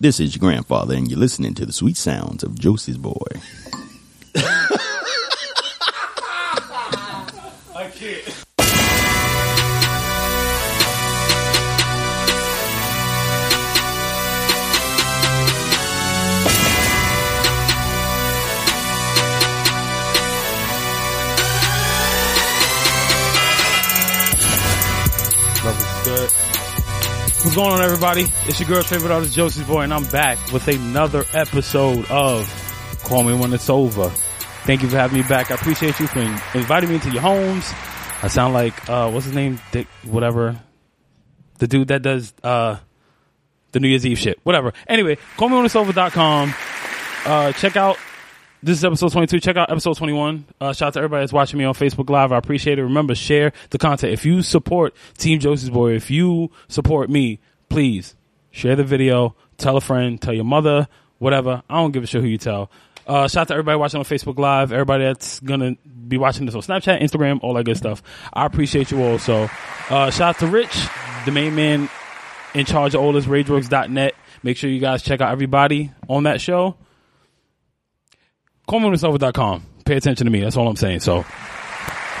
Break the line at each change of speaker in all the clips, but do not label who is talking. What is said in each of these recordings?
This is your grandfather, and you're listening to the sweet sounds of Josie's boy.
What's going on, everybody? It's your girl's favorite artist, Josie's Boy, and I'm back with another episode of Call Me When It's Over. Thank you for having me back. I appreciate you for inviting me into your homes. I sound like, uh, what's his name? Dick, whatever. The dude that does, uh, the New Year's Eve shit. Whatever. Anyway, callmewhenitsover.com. Uh, check out this is episode 22. Check out episode 21. Uh, shout out to everybody that's watching me on Facebook Live. I appreciate it. Remember, share the content. If you support Team Josie's Boy, if you support me, please share the video, tell a friend, tell your mother, whatever. I don't give a shit who you tell. Uh, shout out to everybody watching on Facebook Live, everybody that's gonna be watching this on Snapchat, Instagram, all that good stuff. I appreciate you all. So, uh, shout out to Rich, the main man in charge of all this RageWorks.net. Make sure you guys check out everybody on that show callmewhenitsover.com. Pay attention to me. That's all I'm saying. So,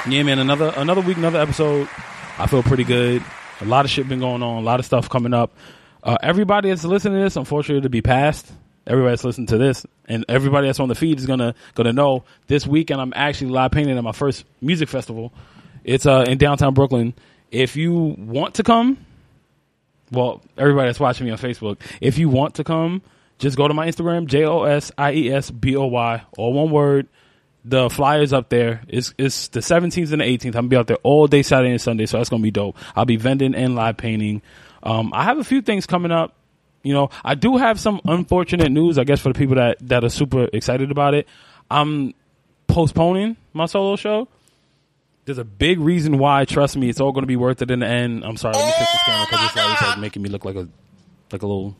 yeah, man, another another week, another episode. I feel pretty good. A lot of shit been going on. A lot of stuff coming up. Uh, everybody that's listening to this, unfortunately, to be passed. Everybody that's listening to this, and everybody that's on the feed is gonna gonna know this weekend. I'm actually live painting at my first music festival. It's uh in downtown Brooklyn. If you want to come, well, everybody that's watching me on Facebook, if you want to come, just go to my Instagram, J O S I E S B O Y, all one word. The flyers up there. It's it's the 17th and the 18th. I'm gonna be out there all day Saturday and Sunday, so that's gonna be dope. I'll be vending and live painting. Um, I have a few things coming up. You know, I do have some unfortunate news. I guess for the people that that are super excited about it, I'm postponing my solo show. There's a big reason why. Trust me, it's all going to be worth it in the end. I'm sorry, let me fix this camera because this light is like making me look like a like a little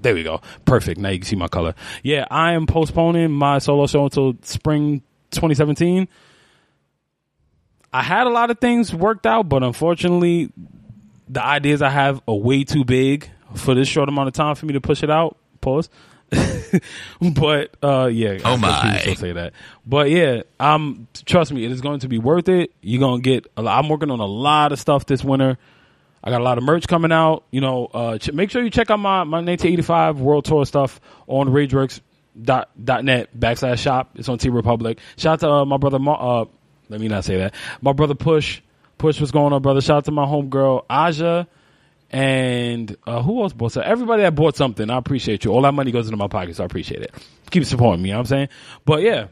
there we go. Perfect. Now you can see my color. Yeah, I am postponing my solo show until spring 2017. I had a lot of things worked out, but unfortunately, the ideas I have are way too big for this short amount of time for me to push it out. Pause. but uh, yeah,
Oh my.
people say that. But yeah, um, trust me, it is going to be worth it. You're gonna get. A lot, I'm working on a lot of stuff this winter. I got a lot of merch coming out. You know, uh, ch- make sure you check out my, my 1985 World Tour stuff on RageWorks dot dot net backslash shop. It's on T Republic. Shout out to uh, my brother. Ma- uh, let me not say that. My brother Push. Push, what's going on, brother? Shout out to my homegirl Aja. And uh, who else bought something? Everybody that bought something, I appreciate you. All that money goes into my pocket, so I appreciate it. Keep supporting me, you know what I'm saying? But yeah,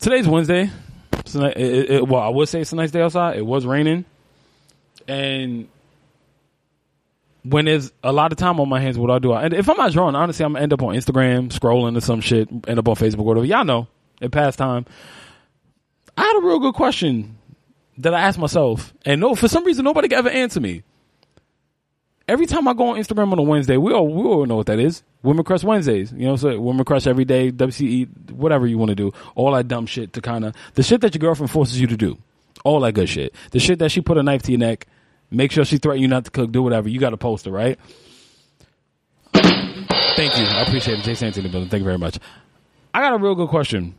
today's Wednesday. It, it- well, I would say it's a nice day outside. It was raining, and when there's a lot of time on my hands, what I do, and if I'm not drawing, honestly, I'm gonna end up on Instagram scrolling or some shit, end up on Facebook, or whatever. Y'all know, in past time, I had a real good question that I asked myself, and no, for some reason, nobody could ever answer me. Every time I go on Instagram on a Wednesday, we all we all know what that is. Women Crush Wednesdays, you know, so Women Crush every day, WCE, whatever you want to do, all that dumb shit to kind of the shit that your girlfriend forces you to do, all that good shit, the shit that she put a knife to your neck, make sure she threaten you not to cook, do whatever. You got to post it, right? Thank you, I appreciate it, Jason Anthony building. Thank you very much. I got a real good question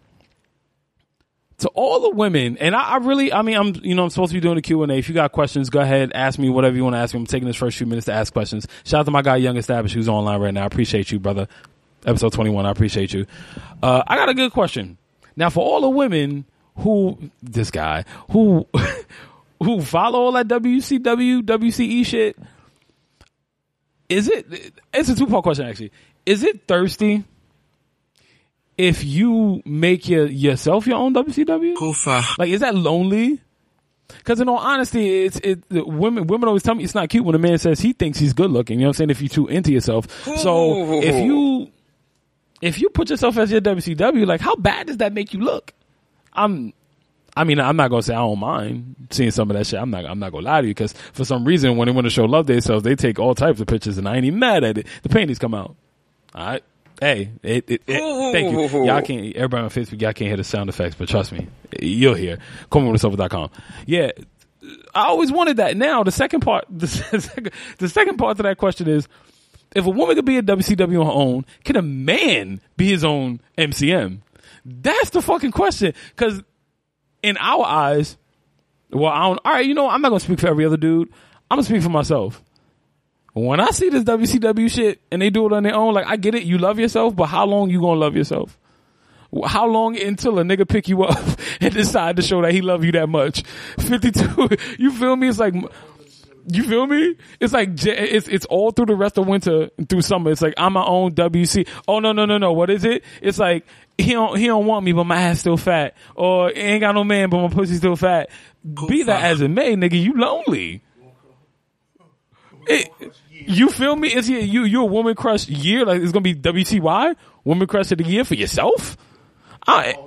to all the women, and I, I really, I mean, I'm, you know, I'm supposed to be doing the Q and A. If you got questions, go ahead, ask me whatever you want to ask me. I'm taking this first few minutes to ask questions. Shout out to my guy Young Established who's online right now. I appreciate you, brother. Episode 21, I appreciate you. Uh, I got a good question. Now, for all the women who, this guy, who, who follow all that WCW, WCE shit, is it, it's a two part question actually. Is it thirsty if you make your yourself your own WCW? Like, is that lonely? Because in all honesty, it's it. The women women always tell me it's not cute when a man says he thinks he's good looking. You know what I'm saying? If you're too into yourself, so if you if you put yourself as your WCW, like how bad does that make you look? I'm. I mean, I'm not gonna say I don't mind seeing some of that shit. I'm not. I'm not gonna lie to you because for some reason, when they want to show love themselves, they take all types of pictures, and I ain't even mad at it. The panties come out. All right. Hey, it, it, it, thank you. Y'all can't, everybody on Facebook, y'all can't hear the sound effects, but trust me, you'll hear. callmewhenitsover.com. Yeah, I always wanted that. Now, the second part, the second, the second part to that question is, if a woman could be a WCW on her own, can a man be his own MCM? That's the fucking question. Because in our eyes, well, I don't. All right, you know, I'm not gonna speak for every other dude. I'm gonna speak for myself. When I see this WCW shit and they do it on their own, like I get it, you love yourself, but how long you gonna love yourself? How long until a nigga pick you up and decide to show that he love you that much? 52, you feel me? It's like, you feel me? It's like, it's, it's all through the rest of winter and through summer. It's like, I'm my own WC. Oh, no, no, no, no. What is it? It's like, he don't, he don't want me, but my ass still fat. Or ain't got no man, but my pussy still fat. Be that as it may, nigga, you lonely. It, you feel me? Is you you you a woman crush year? Like it's gonna be WCY woman crush of the year for yourself? I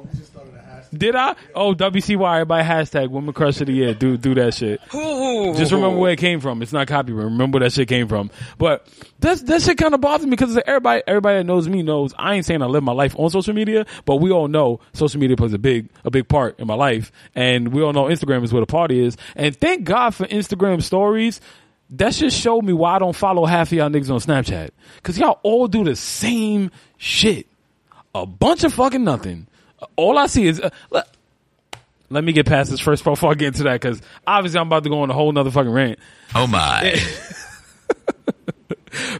did I? Oh, WCY everybody hashtag woman crush of the year. Do do that shit. Just remember where it came from. It's not copyright. Remember where that shit came from. But that's that shit kind of bothers me because everybody everybody that knows me knows I ain't saying I live my life on social media, but we all know social media plays a big a big part in my life, and we all know Instagram is where the party is. And thank God for Instagram stories that just showed me why I don't follow half of y'all niggas on Snapchat. Cause y'all all do the same shit. A bunch of fucking nothing. All I see is, uh, let, let me get past this first before I get into that. Cause obviously I'm about to go on a whole nother fucking rant.
Oh my.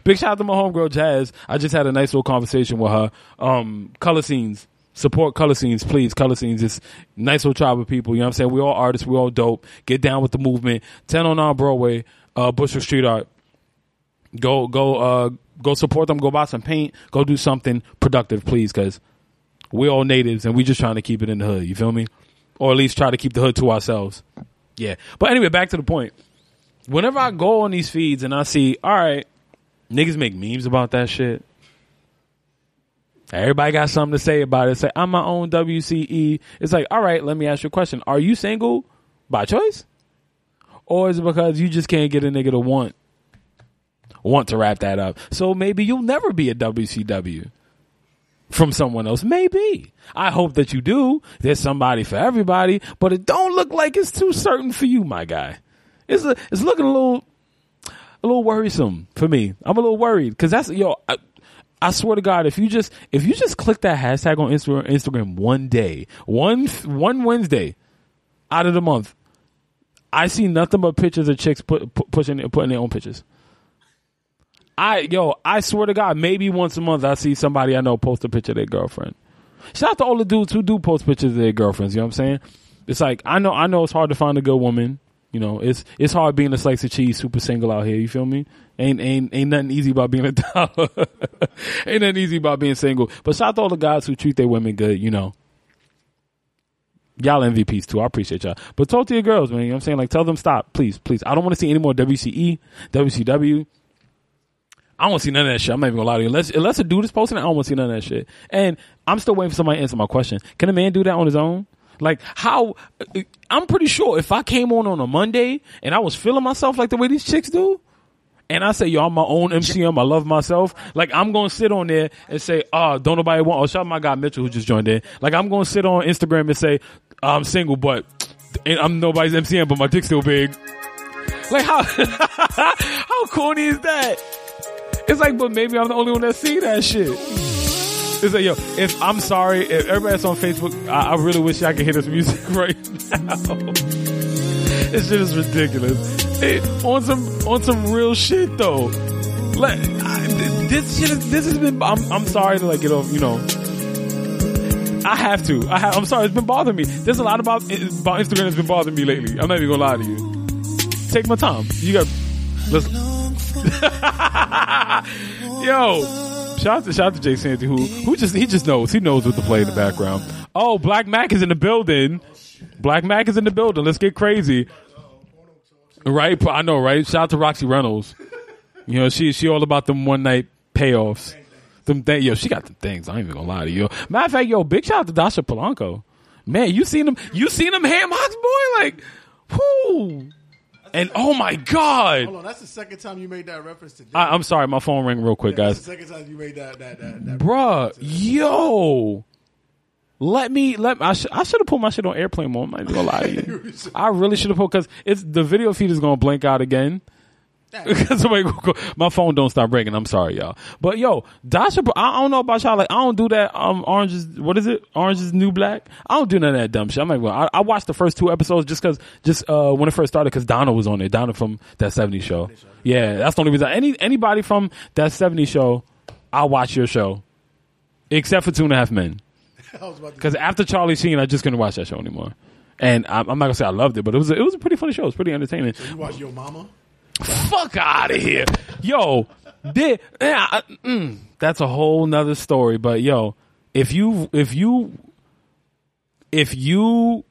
Big shout out to my homegirl Jazz. I just had a nice little conversation with her. Um, color scenes. Support color scenes, please. Color scenes is nice little tribe of people. You know what I'm saying? We all artists. We all dope. Get down with the movement. 10 on our Broadway uh, Bushwick Street Art. Go, go, uh, go support them. Go buy some paint. Go do something productive, please, because we're all natives and we just trying to keep it in the hood. You feel me? Or at least try to keep the hood to ourselves. Yeah. But anyway, back to the point. Whenever I go on these feeds and I see, all right, niggas make memes about that shit. Everybody got something to say about it. Say, I'm my own WCE. It's like, all right, let me ask you a question. Are you single by choice? or is it because you just can't get a nigga to want want to wrap that up? So maybe you'll never be a WCW from someone else. Maybe. I hope that you do. There's somebody for everybody, but it don't look like it's too certain for you, my guy. It's a, it's looking a little a little worrisome for me. I'm a little worried because that's yo. I, I swear to God, if you just if you just click that hashtag on Instagram, one day, one one Wednesday out of the month, I see nothing but pictures of chicks put, put pushing putting their own pictures. I yo, I swear to God, maybe once a month I see somebody I know post a picture of their girlfriend. Shout out to all the dudes who do post pictures of their girlfriends. You know what I'm saying? It's like I know I know it's hard to find a good woman. You know, it's it's hard being a slice of cheese, super single out here. You feel me? Ain't ain't ain't nothing easy about being a dollar. ain't nothing easy about being single. But shout out to all the guys who treat their women good. You know, y'all MVPs too. I appreciate y'all. But talk to your girls, man. You know what I'm saying? Like tell them stop, please, please. I don't want to see any more WCE, WCW. I don't see none of that shit. I'm not even gonna lie to you. Unless unless a dude is posting it, I don't want to see none of that shit. And I'm still waiting for somebody to answer my question. Can a man do that on his own? Like how? Uh, I'm pretty sure if I came on on a Monday and I was feeling myself like the way these chicks do, and I say, yo, I'm my own MCM. I love myself. Like, I'm to sit on there and say, oh, don't nobody want, oh, shout out my guy Mitchell who just joined in. Like, I'm to sit on Instagram and say, I'm single, but I'm nobody's MCM, but my dick's still big. Like, how, how corny is that? It's like, but maybe I'm the only one that see that shit. It's like, yo, if I'm sorry, if everybody that's on Facebook, I, I really wish I could hear this music right now. this shit is ridiculous. Hey, on some on some real shit though. Like I, this shit is, this has been. I'm I'm sorry to like get off. You know, I have to. I have, I'm sorry. It's been bothering me. There's a lot about about Instagram that's been bothering me lately. I'm not even gonna lie to you. Take my time. You got. Listen. Yo, shout out to shout out to Jay Santy who who just he just knows he knows what to play in the background. Oh, Black Mac is in the building. Black Mac is in the building. Let's get crazy. Right, I know, right? Shout out to Roxy Reynolds. You know, she she all about them one night payoffs. Them th- yo, she got the things. I ain't even gonna lie to you. Matter of fact, yo, big shout out to Dasha Polanco. Man, you seen them? You seen them ham hocks, boy? Like, whoo. And oh my god!
Hold on, that's the second time you made that reference to.
I, am sorry, my phone rang real quick, guys.
That's the second time you made that that that. that
Bruh, yo, let me let I, sh- I should have put my shit on airplane mode. I'm not even gonna lie to you. I really should have put because it's the video feed is gonna blink out again, Somebody go- go- my phone don't stop ringing. I'm sorry, y'all. But yo, Dasha, I I don't know about y'all. Like, I don't do that. Um, Orange is what is it? Orange is New Black. I don't do none of that dumb shit. I'm like, well, I, I watched the first two episodes just because, just uh, when it first started, because Donna was on it. Donna from that '70s show. Yeah, that's the only reason. Any anybody from that '70s show, I'll watch your show, except for Two and a Half Men.
I was about to
Because after Charlie Sheen, I just couldn't watch that show anymore. And I'm, I'm not gonna say I loved it, but it was a, it was a pretty funny show. It was pretty entertaining.
you watch Your Mama?
Fuck out of here, yo. Yeah, I- mm, that's a whole nother story. But yo, if you if you if you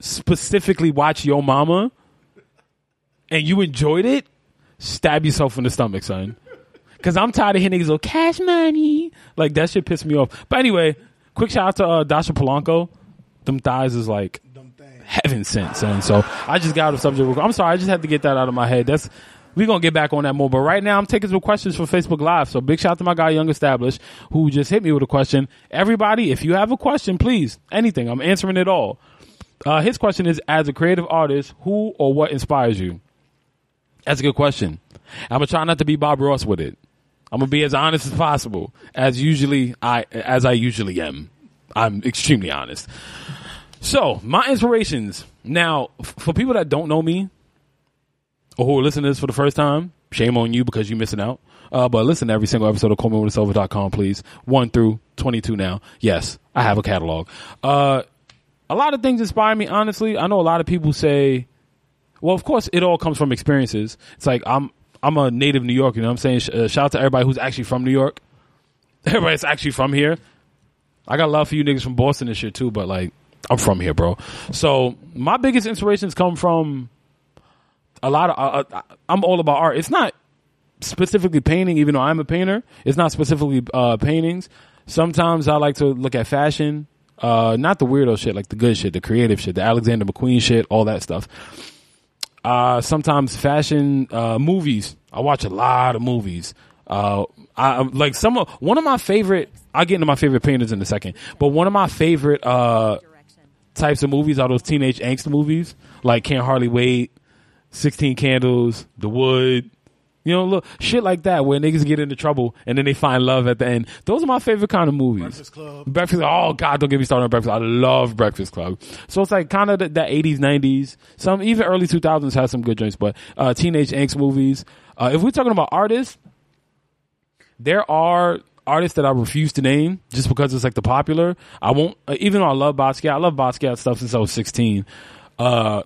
specifically watch Yo Mama and you enjoyed it, stab yourself in the stomach, son. Cause I'm tired of hearing niggas go cash money. Like that shit pissed me off. But anyway, quick shout out to uh, Dasha Polanco. Them thighs is like. Heaven sent, son. So I just got of subject. I'm sorry, I just had to get that out of my head. That's we're gonna get back on that more. But right now, I'm taking some questions from Facebook Live. So big shout out to my guy Young Established who just hit me with a question. Everybody, if you have a question, please anything. I'm answering it all. Uh, his question is: As a creative artist, who or what inspires you? That's a good question. I'm gonna try not to be Bob Ross with it. I'm gonna be as honest as possible, as usually I as I usually am. I'm extremely honest. So, my inspirations. Now, f- for people that don't know me or who are listening to this for the first time, shame on you because you're missing out. Uh, but listen to every single episode of callmewhenitsover.com, please. 1 through 22 now. Yes, I have a catalog. Uh, a lot of things inspire me, honestly. I know a lot of people say, well, of course, it all comes from experiences. It's like, I'm, I'm a native New Yorker, you know what I'm saying? Uh, shout out to everybody who's actually from New York. Everybody's actually from here. I got love for you niggas from Boston and shit too, but like I'm from here, bro. So my biggest inspirations come from a lot of. Uh, I'm all about art. It's not specifically painting, even though I'm a painter. It's not specifically uh, paintings. Sometimes I like to look at fashion, uh, not the weirdo shit, like the good shit, the creative shit, the Alexander McQueen shit, all that stuff. Uh, sometimes fashion, uh, movies. I watch a lot of movies. Uh, I like some of one of my favorite. I'll get into my favorite painters in a second, but one of my favorite uh, types of movies are those teenage angst movies, like Can't Hardly Wait, Sixteen Candles, The Wood. You know, look shit like that where niggas get into trouble and then they find love at the end. Those are my favorite kind of movies.
Breakfast Club.
Breakfast. Oh God, don't get me started on Breakfast. I love Breakfast Club. So it's like kind of that, 80s, 90s. Some even early 2000s had some good joints, but uh, teenage angst movies. Uh, if we're talking about artists, there are artists that I refuse to name just because it's like the popular. I won't. Uh, even though I love Basquiat, I love Basquiat stuff since I was 16. Uh,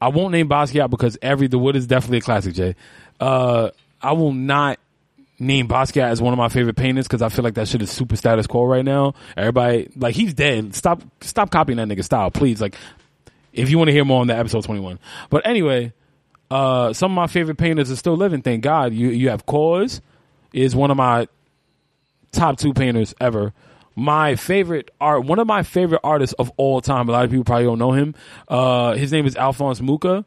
I won't name Basquiat because every the wood is definitely a classic. Jay, uh, I will not name Basquiat as one of my favorite painters because I feel like that shit is super status quo right now. Everybody like he's dead. Stop stop copying that nigga style, please. Like if you want to hear more on that episode twenty one. But anyway, uh, some of my favorite painters are still living. Thank God. You you have KAWS is one of my top two painters ever. My favorite art, one of my favorite artists of all time. A lot of people probably don't know him. Uh, his name is Alphonse Mucha.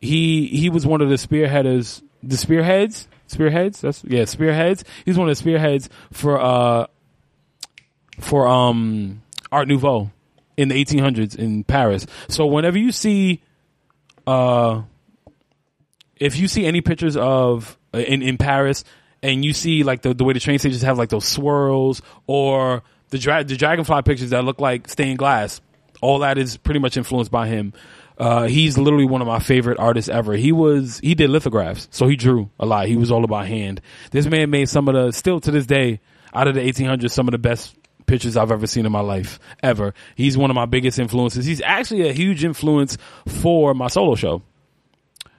He he was one of the spearheaders, the spearheads, spearheads. That's yeah, spearheads. He's one of the spearheads for uh for um Art Nouveau in the 1800s in Paris. So whenever you see uh if you see any pictures of uh, in in Paris and you see like the the way the train stations have like those swirls or the dra- the dragonfly pictures that look like stained glass, all that is pretty much influenced by him. Uh, he's literally one of my favorite artists ever. He was he did lithographs, so he drew a lot. He was all about hand. This man made some of the still to this day out of the 1800s some of the best pictures I've ever seen in my life ever. He's one of my biggest influences. He's actually a huge influence for my solo show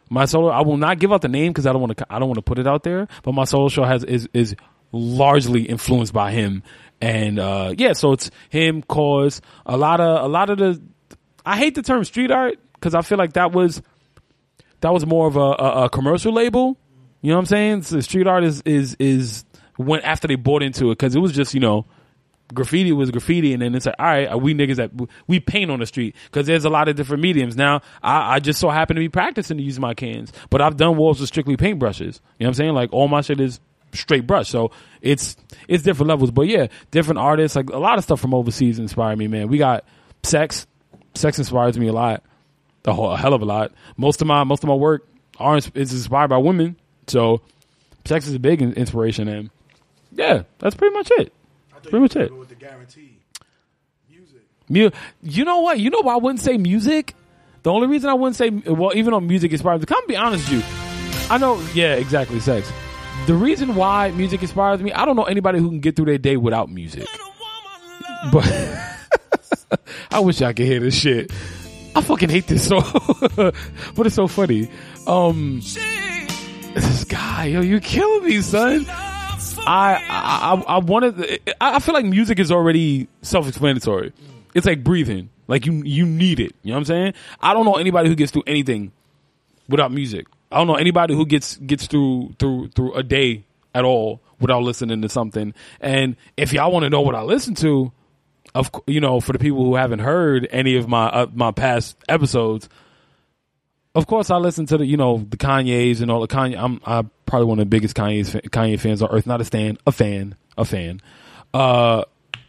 my solo i will not give out the name because i don't want to i don't want to put it out there but my solo show has is is largely influenced by him. And uh yeah so it's him cause a lot of a lot of the i hate the term street art because i feel like that was that was more of a, a, a commercial label. You know what i'm saying? So street art is is is went after they bought into it because it was just you know graffiti was graffiti, and then it's like, all right, we niggas that we paint on the street because there's a lot of different mediums. Now, I, I just so happen to be practicing to use my cans, but I've done walls with strictly paintbrushes. You know what I'm saying? Like all my shit is straight brush, so it's it's different levels. But yeah, different artists, like a lot of stuff from overseas inspired me, man. We got sex, sex inspires me a lot, a, whole, a hell of a lot. Most of my most of my work are is inspired by women. So sex is a big inspiration, and yeah, that's pretty much it.
I thought
Pretty much it.
With the guarantee, music.
Mu- you know what? You know why I wouldn't say music? The only reason I wouldn't say well, even on music inspires me, come be honest with you. I know, yeah, exactly, sex. The reason why music inspires me, I don't know anybody who can get through their day without music. But I wish I could hear this shit. I fucking hate this song, but it's so funny. Um, this guy, yo, you killing me, son. I I I, I wanted. I I feel like music is already self-explanatory. It's like breathing. Like you you need it. You know what I'm saying? I don't know anybody who gets through anything without music. I don't know anybody who gets gets through through through a day at all without listening to something. And if y'all want to know what I listen to, of you know, for the people who haven't heard any of my uh, my past episodes, of course I listen to the you know the Kanyes and all the Kanye. I'm I'm probably one of the biggest Kanye Kanye fans on earth. Not a stan, a fan, a fan. Uh,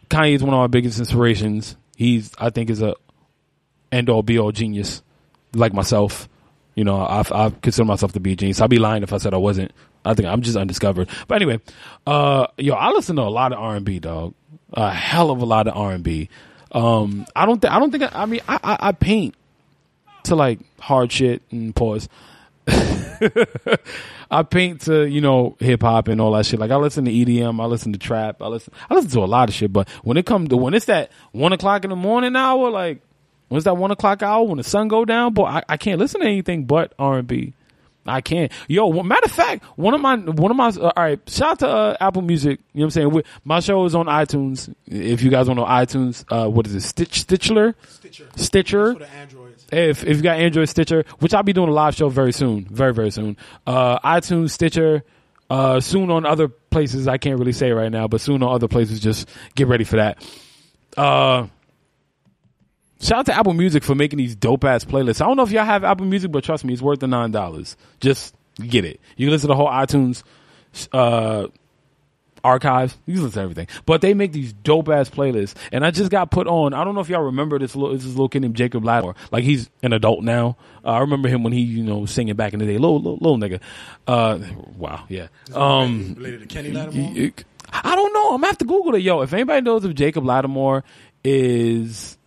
Kanye is one of my biggest inspirations. He's I think is a end all be all genius, like myself. You know, I I consider myself to be a genius. I'd be lying if I said I wasn't. I think I'm just undiscovered. But anyway, uh, yo, I listen to a lot of R and B, dog. A hell of a lot of R and B. Um, I don't think I don't think I, I mean I, I I paint to like hard shit and pause. I paint to you know hip hop and all that shit. Like I listen to EDM, I listen to trap, I listen I listen to a lot of shit. But when it comes to when it's that one o'clock in the morning hour, like when it's that one o'clock hour when the sun go down, boy, I, I can't listen to anything but R and B. I can't. Yo, well, matter of fact, one of my one of my uh, all right. Shout out to uh, Apple Music. You know what I'm saying? We, my show is on iTunes. If you guys want to know iTunes, uh, what is it? Stitch Stitchler,
Stitcher.
Stitcher. If if you got Android Stitcher, which I'll be doing a live show very soon, very very soon. Uh, iTunes Stitcher, uh, soon on other places. I can't really say right now, but soon on other places. Just get ready for that. Uh, shout out to Apple Music for making these dope ass playlists. I don't know if y'all have Apple Music, but trust me, it's worth the nine dollars. Just get it. You can listen to the whole iTunes uh, archives. You listen to everything. But they make these dope ass playlists. And I just got put on. I don't know if y'all remember this little this little kid named Jacob Lattimore. Like he's an adult now. Uh, I remember him when he you know singing back in the day. Little little, little nigga. Uh, wow. Yeah. Um.
related to Kenny Lattimore.
I don't know. I'm gonna have to Google it. Yo, if anybody knows if Jacob Lattimore is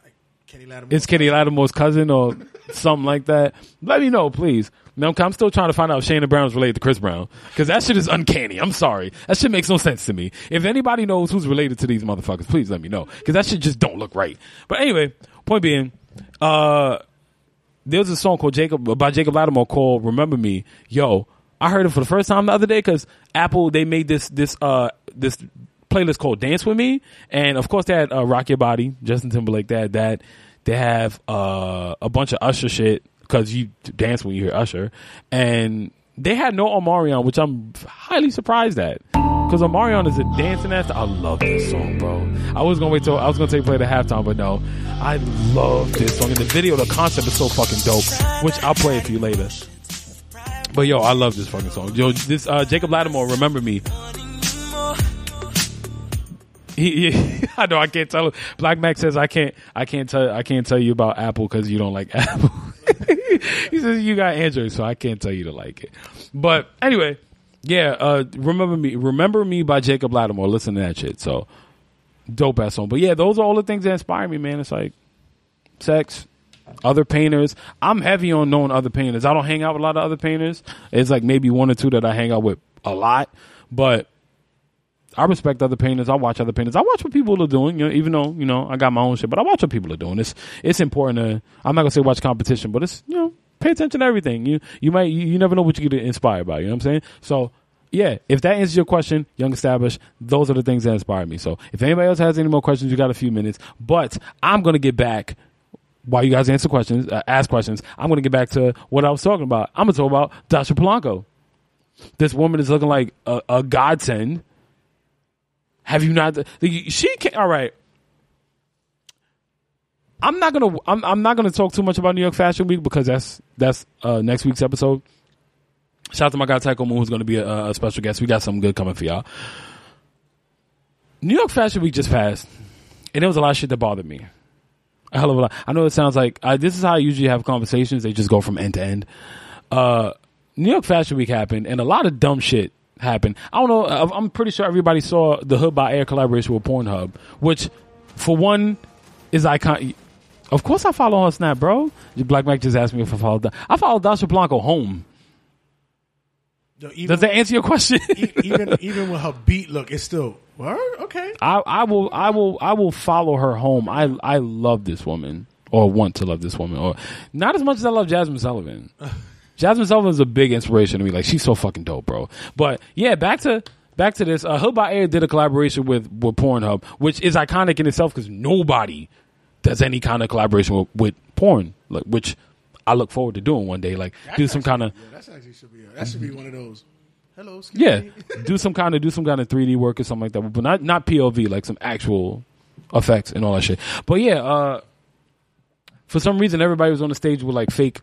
Kenny Lattimore.
it's Kenny Lattimore's cousin or something like that. Let me know, please. Now, I'm still trying to find out if Shannon Brown is related to Chris Brown because that shit is uncanny. I'm sorry, that shit makes no sense to me. If anybody knows who's related to these motherfuckers, please let me know because that shit just don't look right. But anyway, point being, uh, there's a song called Jacob by Jacob Lattimore called "Remember Me." Yo, I heard it for the first time the other day because Apple they made this this uh this playlist called "Dance with Me," and of course they had uh, "Rock Your Body," Justin Timberlake. They had that. They have uh a bunch of Usher shit because you dance when you hear Usher, and they had no Omarion, which I'm highly surprised at. Because Omarion is a dancing ass. I love this song, bro. I was gonna wait till I was gonna take play the halftime, but no, I love this song. And the video, the concept is so fucking dope. Which I'll play it for you later. But yo, I love this fucking song. Yo, this uh, Jacob Lattimore, remember me. He, he, I know I can't tell. him. Black Mac says I can't. I can't tell. I can't tell you about Apple because you don't like Apple. he says you got Android, so I can't tell you to like it. But anyway, yeah. Uh, remember me. Remember me by Jacob Lattimore. Listen to that shit. So dope ass song. But yeah, those are all the things that inspire me, man. It's like sex, other painters. I'm heavy on knowing other painters. I don't hang out with a lot of other painters. It's like maybe one or two that I hang out with a lot, but I respect other painters. I watch other painters. I watch what people are doing, you know, even though, you know, I got my own shit, but I watch what people are doing. It's, it's important to, I'm not gonna say watch competition, but it's, you know, pay attention to everything. You, you might, you, you never know what you get inspired by, you know what I'm saying? So, yeah, if that answers your question, young established, those are the things that inspire me. So if anybody else has any more questions, you got a few minutes, but I'm gonna get back while you guys answer questions, uh, ask questions, I'm to get back to what I was talking about. I'm to talk about Dasha Polanco. This woman is looking like a, a godsend. Have you not? She can All right. I'm not gonna. I'm, I'm not gonna talk too much about New York Fashion Week because that's that's uh, next week's episode. Shout out to my guy Tycho Moon, who's to be a, a special guest. We got something good coming for y'all. New York Fashion Week just passed, and there was a lot of shit that bothered me a hell of a lot. I know it sounds like I, this is how I usually have conversations. They just go from end to end. Uh, New York Fashion Week happened, and a lot of dumb shit happened. I don't know. I- I'm pretty sure everybody saw the Hood by Air collaboration with Pornhub, which, for one, is icon. Of course, I follow on Snap, bro. Black Mike just asked me if I follow. Da- I follow Dasha Polanco home.
Yo, even,
Does that answer your question?
even even with her beat look, it's still word okay.
I, I will I will I will follow her home. I I love this woman or want to love this woman or not as much as I love Jazmine Sullivan. Jazmine Sullivan is a big inspiration to me. Like she's so fucking dope, bro. But yeah, back to back to this. Uh, Hood by Air did a collaboration with with Pornhub, which is iconic in itself because nobody does any kind of collaboration with, with porn, like which I look forward to doing one day. Like do some kind of
that's actually should be a, that should be one of those. Hello,
yeah, do some kind of do some kind of 3D work or something like that, but not not POV, like some actual effects and all that shit. But yeah, uh, for some reason, everybody was on the stage with like fake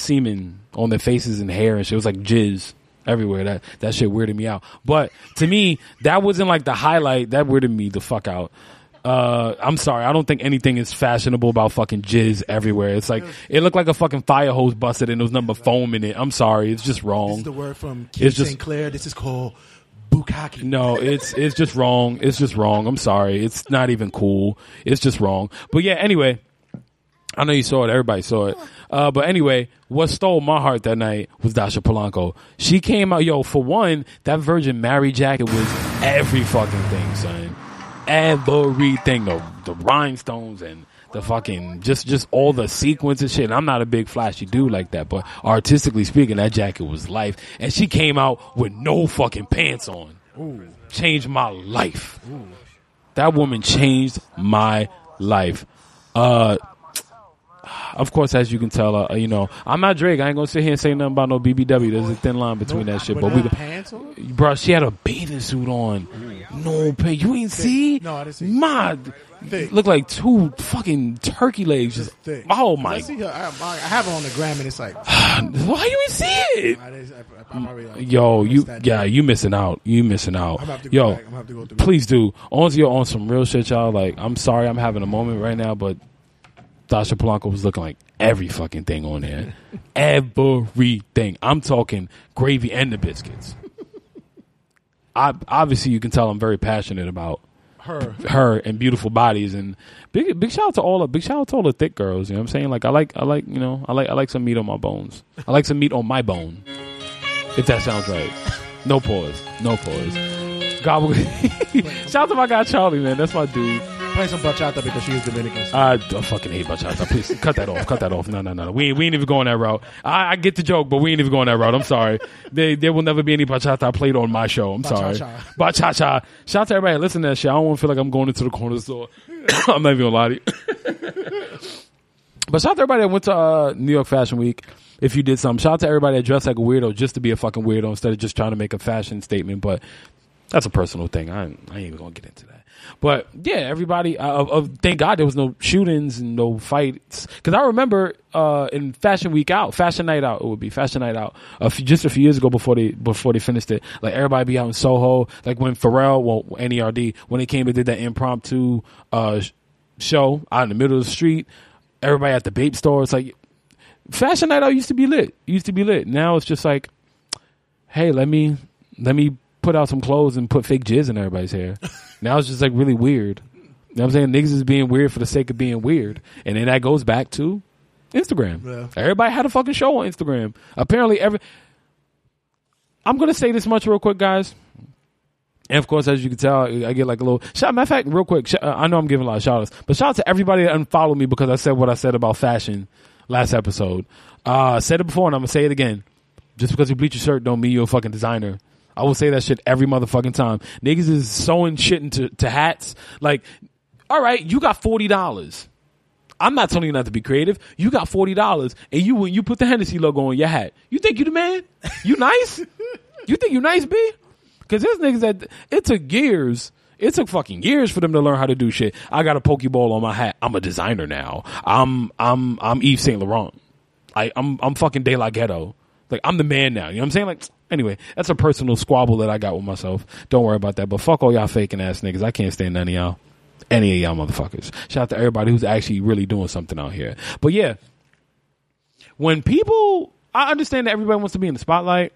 semen on their faces and hair and shit. It was like jizz everywhere. That that shit weirded me out. But to me, that wasn't like the highlight. That weirded me the fuck out. Uh, I'm sorry. I don't think anything is fashionable about fucking jizz everywhere. It's like it looked like a fucking fire hose busted and there was nothing but foam in it. I'm sorry. It's just wrong.
This is the word from Keith
It's just-
St. Clair. This is called bukkake.
No, it's it's just wrong. It's just wrong. I'm sorry. It's not even cool. It's just wrong. But yeah, anyway, I know you saw it. Everybody saw it. Uh, but anyway, what stole my heart that night was Dasha Polanco. She came out, yo. For one, that Virgin Mary jacket was every fucking thing, son. Everything. The the rhinestones and the fucking just just all the sequins and shit. And I'm not a big flashy dude like that, but artistically speaking, that jacket was life. And she came out with no fucking pants on. Changed my life. That woman changed my life. Uh, of course, as you can tell, uh, you know, I'm not Drake. I ain't gonna sit here and say nothing about no BBW. There's a thin line between that shit. But we,
pants on.
bro, she had a bathing suit on. No pants. You ain't see?
No, I didn't see.
My,
Thick.
look like two fucking turkey legs. Just
Thick.
oh my.
I see her. I, I have her on the gram, and it's like,
Why you ain't see it?
I, just- I, I, I'm already like,
Yo, you
that?
yeah, you missing out. You missing out.
Gonna have to go
Yo,
back. I'm gonna have to go through.
please do. On you're on some real shit, y'all. Like, I'm sorry, I'm having a moment right now, but Dasha Polanco was looking like every fucking thing on there. Everything. I'm talking gravy and the biscuits. I, obviously, you can tell I'm very passionate about
her.
her and beautiful bodies and big big shout out to all the big shout out to all the thick girls. You know what I'm saying? Like I like I like you know I like I like some meat on my bones. I like some meat on my bone. If that sounds right. No pause. No pause. Gobble. shout out to my guy Charlie, man. That's my dude.
Play some bachata because she is Dominican.
I, I fucking hate bachata. Please cut that off. Cut that off. No, no, no. We ain't, we ain't even going that route. I, I get the joke, but we ain't even going that route. I'm sorry. There, there will never be any bachata played on my show. I'm sorry. Bachata. Shout out to everybody. Listen to that shit. I don't want to feel like I'm going into the corner store. I'm not even gonna lie to you. but shout out to everybody that went to uh, New York Fashion Week. If you did something, shout out to everybody that dressed like a weirdo just to be a fucking weirdo instead of just trying to make a fashion statement. But that's a personal thing. I, ain't- I ain't even gonna get into. But yeah, everybody. Uh, of, thank God there was no shootings and no fights. Because I remember uh, in Fashion Week Out, Fashion Night Out, it would be Fashion Night Out. A few, just a few years ago before they before they finished it, like everybody be out in Soho. Like when Pharrell, well, Nerd, when they came and did that impromptu uh, show out in the middle of the street, everybody at the Bape store. It's like Fashion Night Out used to be lit. Used to be lit. Now it's just like, hey, let me let me put out some clothes and put fake jizz in everybody's hair. now it's just like really weird. You know what I'm saying? Niggas is being weird for the sake of being weird. And then that goes back to Instagram.
Yeah.
Everybody had a fucking show on Instagram. Apparently every I'm gonna say this much real quick, guys. And of course, as you can tell, I get like a little shout. Matter of fact, real quick, sh- I know I'm giving a lot of shout outs, but shout out to everybody that unfollowed me because I said what I said about fashion last episode. Uh, I said it before and I'm gonna say it again. Just because you bleach your shirt don't mean you're a fucking designer. I will say that shit every motherfucking time. Niggas is sewing shit into to hats. Like, all right, you got forty dollars. I'm not telling you not to be creative. You got forty dollars, and you you put the Hennessy logo on your hat. You think you the man? You nice? you think you nice, B? Because there's niggas that it took years. It took fucking years for them to learn how to do shit. I got a pokeball on my hat. I'm a designer now. I'm I'm I'm Yves Saint Laurent. I I'm I'm fucking De La Ghetto. Like I'm the man now. You know what I'm saying? Like anyway, that's a personal squabble that I got with myself. Don't worry about that. But fuck all y'all faking ass niggas. I can't stand none of y'all. Any of y'all motherfuckers. Shout out to everybody who's actually really doing something out here. But yeah, when people I understand that everybody wants to be in the spotlight.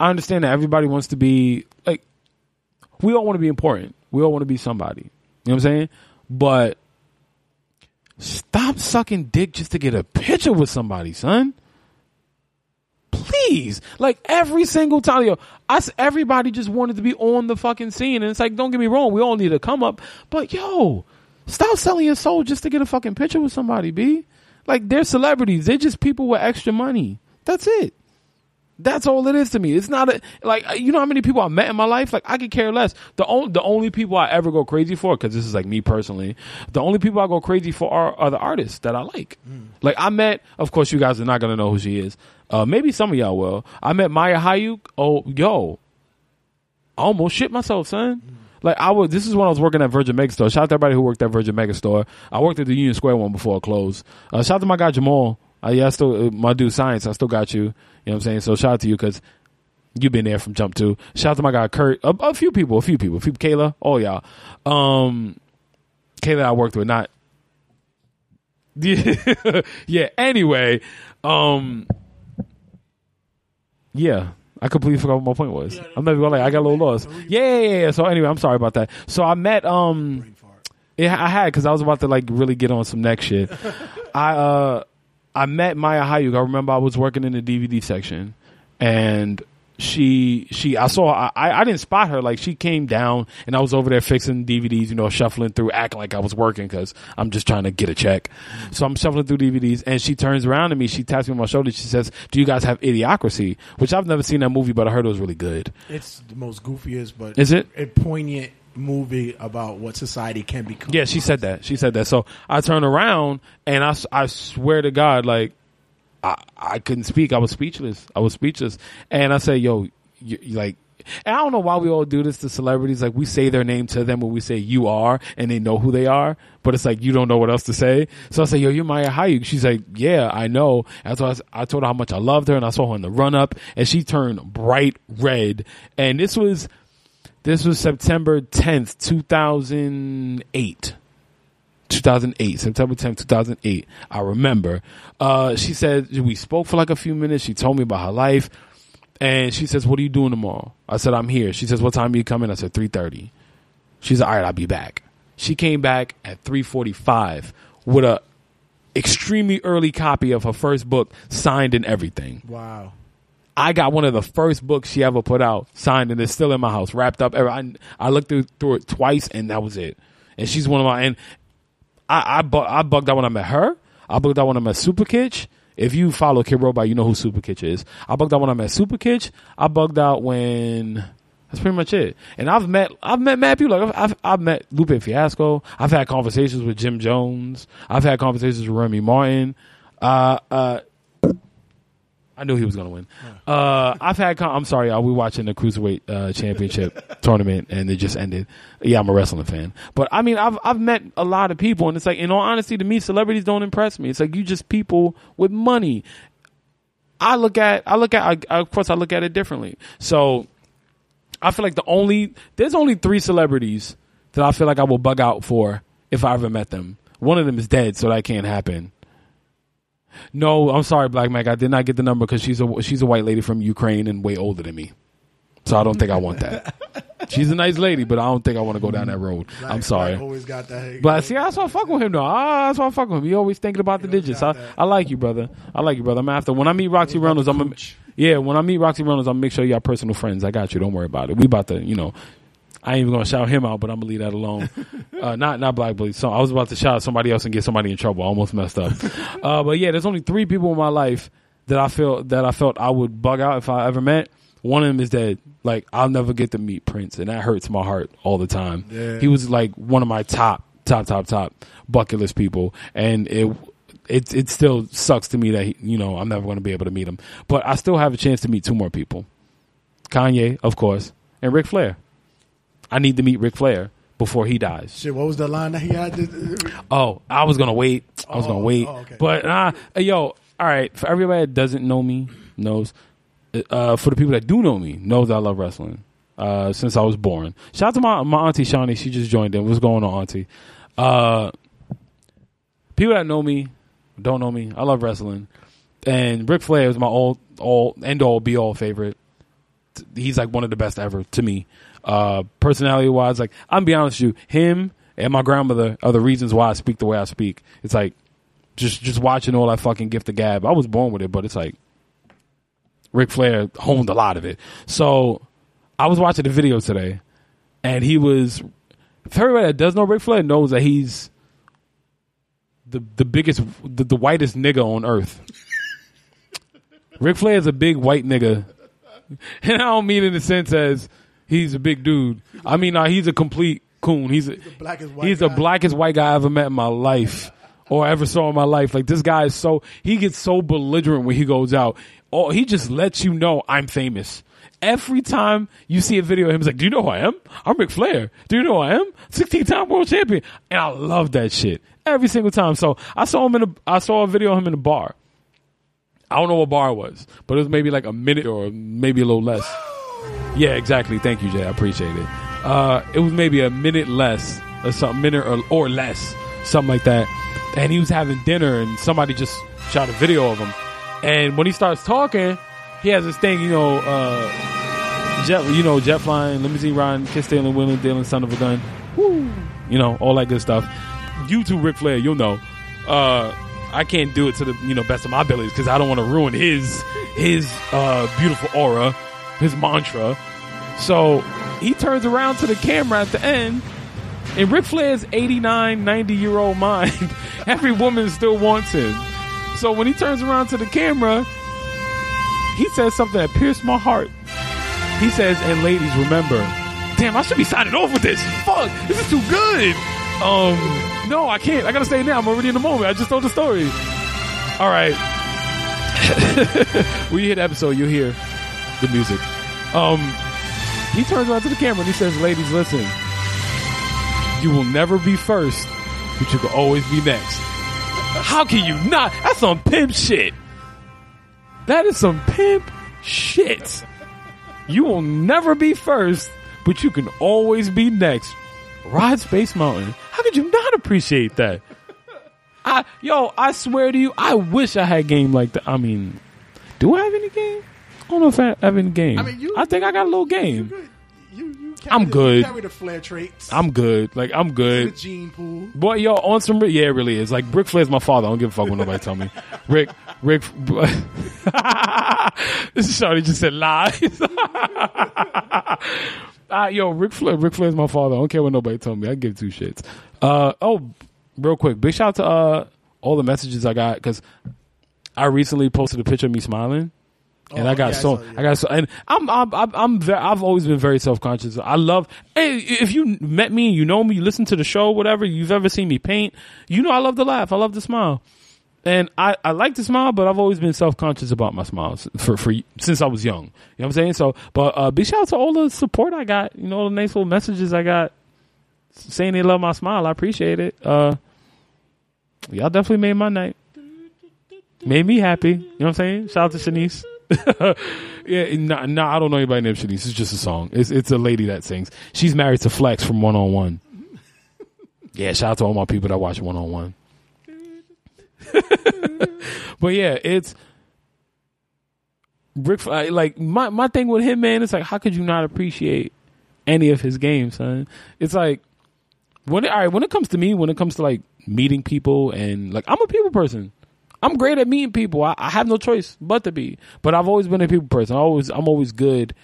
I understand that everybody wants to be like we all want to be important. We all want to be somebody. You know what I'm saying? But stop sucking dick just to get a picture with somebody, son. Please, like every single time, yo, us everybody just wanted to be on the fucking scene, and it's like, don't get me wrong, we all need to come up, but yo, stop selling your soul just to get a fucking picture with somebody, b. Like they're celebrities, they're just people with extra money. That's it. That's all it is to me. It's not a like uh, you know how many people I met in my life. Like I could care less. The only the only people I ever go crazy for because this is like me personally. The only people I go crazy for are, are the artists that I like. Mm. Like I met. Of course, you guys are not gonna know who she is. Uh, maybe some of y'all will. I met Maya Hayuk. Oh, yo, I almost shit myself, son. Like I was. This is when I was working at Virgin Megastore. Shout out to everybody who worked at Virgin Megastore. I worked at the Union Square one before it closed. Uh, shout out to my guy Jamal. Uh, yeah, I still uh, my dude Science. I still got you. You know what I'm saying? So shout out to you because you've been there from jump two. Shout out to my guy Kurt. A, a few people. A few people. A few Kayla. All y'all. Um, Kayla, I worked with. Not. Yeah. yeah. Anyway. Um. Yeah. I completely forgot what my point was. I'm not even gonna lie. I got a little lost. Yeah, yeah, yeah, yeah. So anyway, I'm sorry about that. So I met um. Yeah, I had because I was about to like really get on some next shit. I uh I met Maya Hayuk. I remember I was working in the DVD section, and she she I saw I I didn't spot her like she came down and I was over there fixing DVDs, you know, shuffling through, acting like I was working because I'm just trying to get a check. So I'm shuffling through DVDs, and she turns around to me, she taps me on my shoulder, she says, "Do you guys have Idiocracy?" Which I've never seen that movie, but I heard it was really good.
It's the most goofiest, but
Is it?
a poignant movie about what society can become.
Yeah, she said that. She said that. So I turn around and I I swear to God, like I, couldn't speak. I was speechless. I was speechless. And I say, yo, you, like, and I don't know why we all do this to celebrities. Like we say their name to them when we say you are and they know who they are, but it's like you don't know what else to say. So I say, yo, you're Maya Hayuk. She's like, yeah, I know. And so I, I told her how much I loved her and I saw her in the run up and she turned bright red. And this was, this was September 10th, 2008. 2008, September 10th, 2008. I remember. Uh, she said, we spoke for like a few minutes. She told me about her life. And she says, what are you doing tomorrow? I said, I'm here. She says, what time are you coming? I said, 3.30. She's all right, I'll be back. She came back at 3.45 with a extremely early copy of her first book signed and everything.
Wow.
I got one of the first books she ever put out, signed, and it's still in my house, wrapped up. I, I looked through, through it twice, and that was it. And she's one of my, and I, I, bu- I bugged out when I met her. I bugged out when I met Super Kitch. If you follow Kidrobot, you know who Super Kitch is. I bugged out when I met Super Kitch. I bugged out when, that's pretty much it. And I've met, I've met mad people. Like, I've, I've met Lupe Fiasco. I've had conversations with Jim Jones. I've had conversations with Remy Martin. Uh, uh, I knew he was going to win. Uh, I've had. Con- I'm sorry, uh, we watching the cruiserweight uh, championship tournament, and it just ended. Yeah, I'm a wrestling fan, but I mean, I've I've met a lot of people, and it's like, in all honesty, to me, celebrities don't impress me. It's like you just people with money. I look at. I look at. I, of course, I look at it differently. So, I feel like the only there's only three celebrities that I feel like I will bug out for if I ever met them. One of them is dead, so that can't happen. No, I'm sorry, Black Mac. I did not get the number because she's a she's a white lady from Ukraine and way older than me. So I don't think I want that. she's a nice lady, but I don't think I want to go down that road. I'm sorry.
Black always got that.
But see, that's why I fuck with him though. Ah, that's why I fuck with him. You always thinking about the digits. I,
that.
I like you, brother. I like you, brother. I'm after when I meet Roxy Reynolds, I'm gonna, yeah. When I meet Roxy Reynolds, I'm gonna make sure y'all personal friends. I got you. Don't worry about it. We about to, you know. I ain't even gonna shout him out, but I'm gonna leave that alone. uh, not not Black Bully. So I was about to shout somebody else and get somebody in trouble. I almost messed up. uh, but yeah, there's only three people in my life that I feel that I felt I would bug out if I ever met. One of them is dead. Like I'll never get to meet Prince, and that hurts my heart all the time.
Yeah.
He was like one of my top, top, top, top bucket list people, and it. It it still sucks to me that he, you know I'm never going to be able to meet him, but I still have a chance to meet two more people. Kanye, of course, and Ric Flair. I need to meet Ric Flair before he dies.
Shit, what was the line that he had?
Oh, I was gonna wait. I was
Oh,
gonna wait,
oh, okay.
but uh, yo, all right. For everybody that doesn't know me, knows. Uh, for the people that do know me, knows I love wrestling. Uh, since I was born. Shout out to my my auntie Shawnee. She just joined in. What's going on, auntie? Uh, people that know me, don't know me. I love wrestling, and Ric Flair is my all all end all be all favorite. He's like one of the best ever to me. Uh, personality wise, like I'm be honest with you, him and my grandmother are the reasons why I speak the way I speak. It's like just just watching all that fucking gift of gab. I was born with it, but it's like Ric Flair honed a lot of it. So I was watching the video today, and he was. For everybody that does know Ric Flair knows that he's the the biggest, the, the whitest nigga on earth. Ric Flair is a big white nigga, and I don't mean in the sense as he's a big dude. I mean, uh, he's a complete coon. He's a,
blackest white
he's the blackest white guy I ever met in my life or ever saw in my life. Like this guy is so he gets so belligerent when he goes out. Oh, he just lets you know I'm famous. Every time you see a video of him, he's like, "Do you know who I am? I'm Ric Flair. Do you know who I am? 16 time world champion." And I love that shit every single time. So I saw him in a I saw a video of him in a bar. I don't know what bar it was, but it was maybe like a minute or maybe a little less. Yeah, exactly. Thank you, Jay. I appreciate it. Uh, it was maybe a minute less, or something, minute or, or less, something like that. And he was having dinner, and somebody just shot a video of him. And when he starts talking, he has this thing, you know, uh, jet, you know, jet flying, limousine riding, kiss stealing, wheeling, dealing, son of a gun, woo, you know, all that good stuff. You too, Ric Flair, you'll know. Uh, I can't do it to the you know best of my abilities because I don't want to ruin his his uh, beautiful aura, his mantra. So he turns around to the camera at the end, in Ric Flair's 89, 90 year old mind, every woman still wants him. So when he turns around to the camera, he says something that pierced my heart. He says, and ladies, remember, damn, I should be signing off with this. Fuck, this is too good. Um, no, I can't. I gotta stay now. I'm already in the moment. I just told the story. All right. when you hit episode, you'll hear the music. Um, he turns around to the camera and he says, ladies, listen. You will never be first, but you can always be next. How can you not? That's some pimp shit. That is some pimp shit. You will never be first, but you can always be next. Ride Space Mountain. How could you not appreciate that? I yo, I swear to you, I wish I had game like that. I mean, do I have any game? I don't know if I have any game.
I mean, you-
I think I got a little game.
You, you
I'm
the,
good.
Carry the flair traits.
I'm good. Like I'm
the
good.
gene pool.
Boy, yo, on some yeah, it really is. Like Ric Flair's my father. I don't give a fuck when nobody tell me. Rick, Rick. this is Shawty just said lies. uh, yo, Ric Flair. Ric Flair's my father. I don't care what nobody told me. I give two shits. Uh, oh, real quick, big shout out to uh all the messages I got because I recently posted a picture of me smiling. And
Oh,
I got
yeah, I
so
saw you.
I got so and I'm I'm I'm, I'm very, I've always been very self conscious. I love hey if you met me, you know me, you listen to the show, whatever you've ever seen me paint, you know I love to laugh, I love to smile, and I I like to smile, but I've always been self conscious about my smiles for for since I was young. You know what I'm saying? So, but uh, big shout out to all the support I got, you know, all the nice little messages I got saying they love my smile. I appreciate it. Uh, y'all definitely made my night. Made me happy. You know what I'm saying? Shout out to Shanice. yeah, no, no, I don't know anybody named Shanice. It's just a song. It's it's a lady that sings. She's married to Flex from One on One. Yeah, shout out to all my people that watch One on One. But yeah, it's Rick. Like my my thing with him, man. It's like how could you not appreciate any of his games, son? It's like when it, all right when it comes to me, when it comes to like meeting people and like I'm a people person. I'm great at meeting people. I, I have no choice but to be. But I've always been a people person. I always I'm always good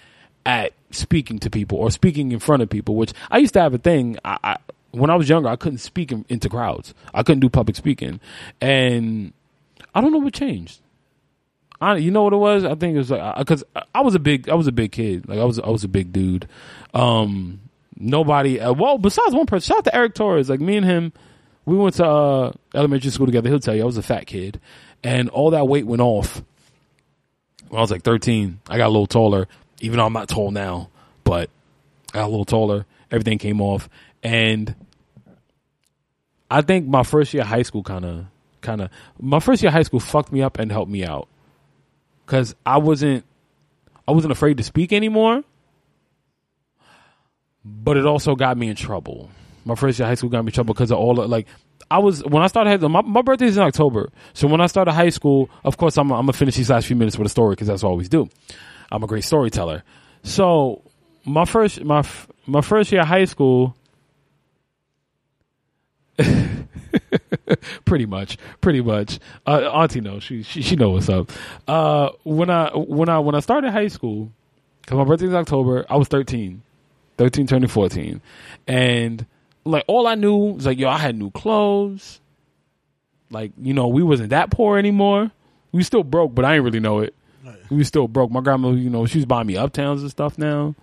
at speaking to people or speaking in front of people. Which I used to have a thing. I, I when I was younger, I couldn't speak in, into crowds. I couldn't do public speaking, and I don't know what changed. I, you know what it was? I think it was like because I, I was a big, I was a big kid. Like I was, I was a big dude. Um, nobody. Uh, well, besides one person, shout out to Eric Torres. Like me and him, we went to uh, elementary school together. He'll tell you I was a fat kid, and all that weight went off when I was like thirteen. I got a little taller, even though I'm not tall now, but I got a little taller. Everything came off, and I think my first year of high school kind of, kind of, my first year of high school fucked me up and helped me out because I wasn't, I wasn't afraid to speak anymore. But it also got me in trouble. My first year of high school got me trouble because of all the, like, I was when I started my my is in October. So when I started high school, of course I'm I'm gonna finish these last few minutes with a story because that's what I always do. I'm a great storyteller. So my first my my first year of high school. pretty much, pretty much. Uh, Auntie knows she, she she know what's up. Uh, when I when I when I started high school, because my birthday is October, I was 13, 13 turning 14, and like all I knew was like yo, I had new clothes. Like you know, we wasn't that poor anymore. We still broke, but I didn't really know it. We was still broke. My grandma, you know, she was buying me uptowns and stuff now.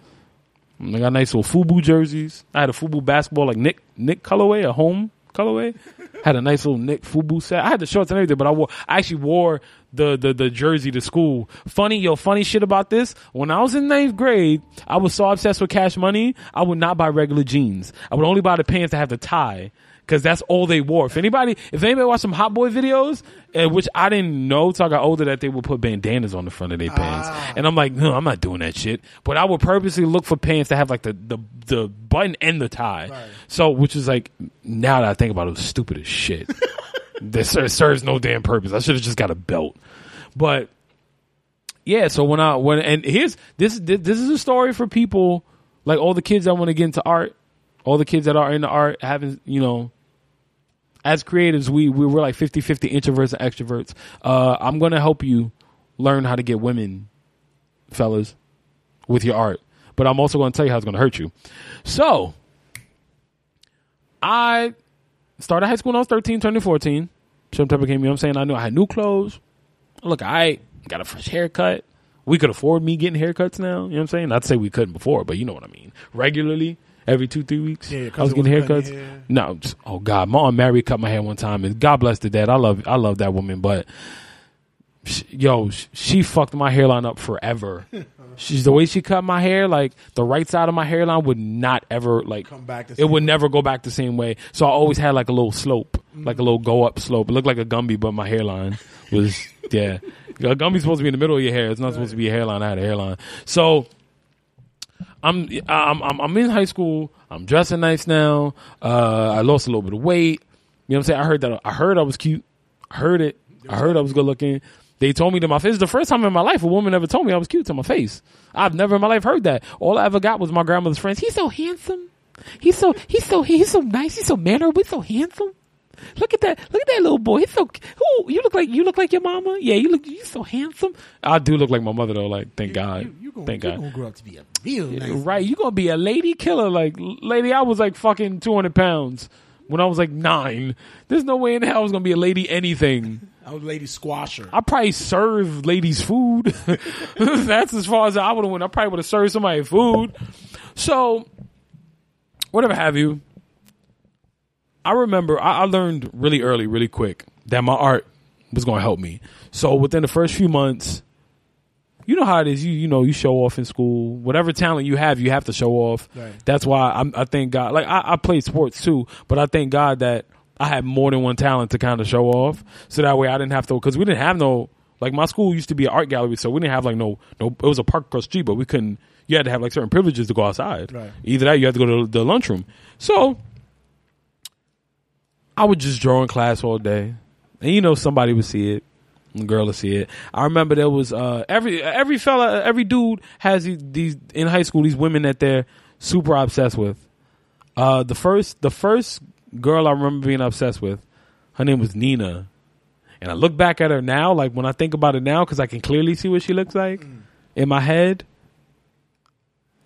I got nice little FUBU jerseys. I had a FUBU basketball like Nick Nick colorway, a home colorway. had a nice little Knick FUBU set. I had the shorts and everything, but I wore I actually wore the, the the jersey to school. Funny, yo, funny shit about this. When I was in ninth grade, I was so obsessed with cash money, I would not buy regular jeans. I would only buy the pants that have the tie. Cause that's all they wore. If anybody, if anybody watched some Hot Boy videos, uh, which I didn't know till I got older that they would put bandanas on the front of their pants, and I'm like, no, I'm not doing that shit. But I would purposely look for pants that have like the the, the button and the tie. So, which is like, now that I think about it, it was stupid as shit. this serves no damn purpose. I should have just got a belt. But yeah, so when I when and here's this this, is a story for people like all the kids that want to get into art, all the kids that are into art having you know. As creatives, we, we we're like 50-50 introverts and extroverts. Uh, I'm gonna help you learn how to get women, fellas, with your art. But I'm also gonna tell you how it's gonna hurt you. So I started high school when I was 13, turning 14. September came, you know what I'm saying? I knew I had new clothes. Look, I got a fresh haircut. We could afford me getting haircuts now. You know what I'm saying? Not to say we couldn't before, but you know what I mean. Regularly, every two, three weeks,
Yeah,
I was getting haircuts.
hair?
No, just, oh God, my aunt Mary cut my hair one time, and God bless the dead. I love, I love that woman, but yo, she fucked my hairline up forever. She's the way she cut my hair, like the right side of my hairline would not ever like
Come back the
it would never go back the same way. So I always had like a little slope, like a little go up slope. It looked like a Gumby, but my hairline was yeah. A Gumby's supposed to be in the middle of your hair. It's not supposed to be a hairline. I had a hairline. So I'm I'm I'm, I'm in high school. I'm dressing nice now. Uh, I lost a little bit of weight. You know what I'm saying? I heard that I heard I was cute. I heard it. I heard I was good looking. They told me to my face. It's the first time in my life a woman ever told me I was cute to my face. I've never in my life heard that. All I ever got was my grandmother's friends. He's so handsome. He's so he's so he's so nice. He's so mannerable. He's so handsome. Look at that! Look at that little boy. He's so. Who you look like? You look like your mama. Yeah, you look. You so handsome. I do look like my mother though. Like, thank God.
You, you gonna,
thank
you
God.
gonna grow up to be a real nice.
Right, you gonna be a lady killer. Like, lady, I was like fucking two hundred pounds when I was like nine. There's no way in hell I was gonna be a lady anything.
I was lady squasher.
I probably serve ladies food. That's as far as I would have went. I probably would have served somebody food. So, whatever have you. I remember I, I learned really early, really quick that my art was going to help me. So within the first few months, you know how it is. You you know you show off in school. Whatever talent you have, you have to show off.
Right.
That's why I'm, I thank God. Like I, I played sports too, but I thank God that I had more than one talent to kind of show off. So that way I didn't have to because we didn't have no like my school used to be an art gallery, so we didn't have like no no. It was a park across the street, but we couldn't. You had to have like certain privileges to go outside.
Right.
Either that, you had to go to the lunchroom. So I would just draw in class all day, and you know somebody would see it. A girl would see it. I remember there was uh, every every fella, every dude has these, these in high school these women that they're super obsessed with. Uh, the first the first girl I remember being obsessed with, her name was Nina, and I look back at her now, like when I think about it now, because I can clearly see what she looks like in my head.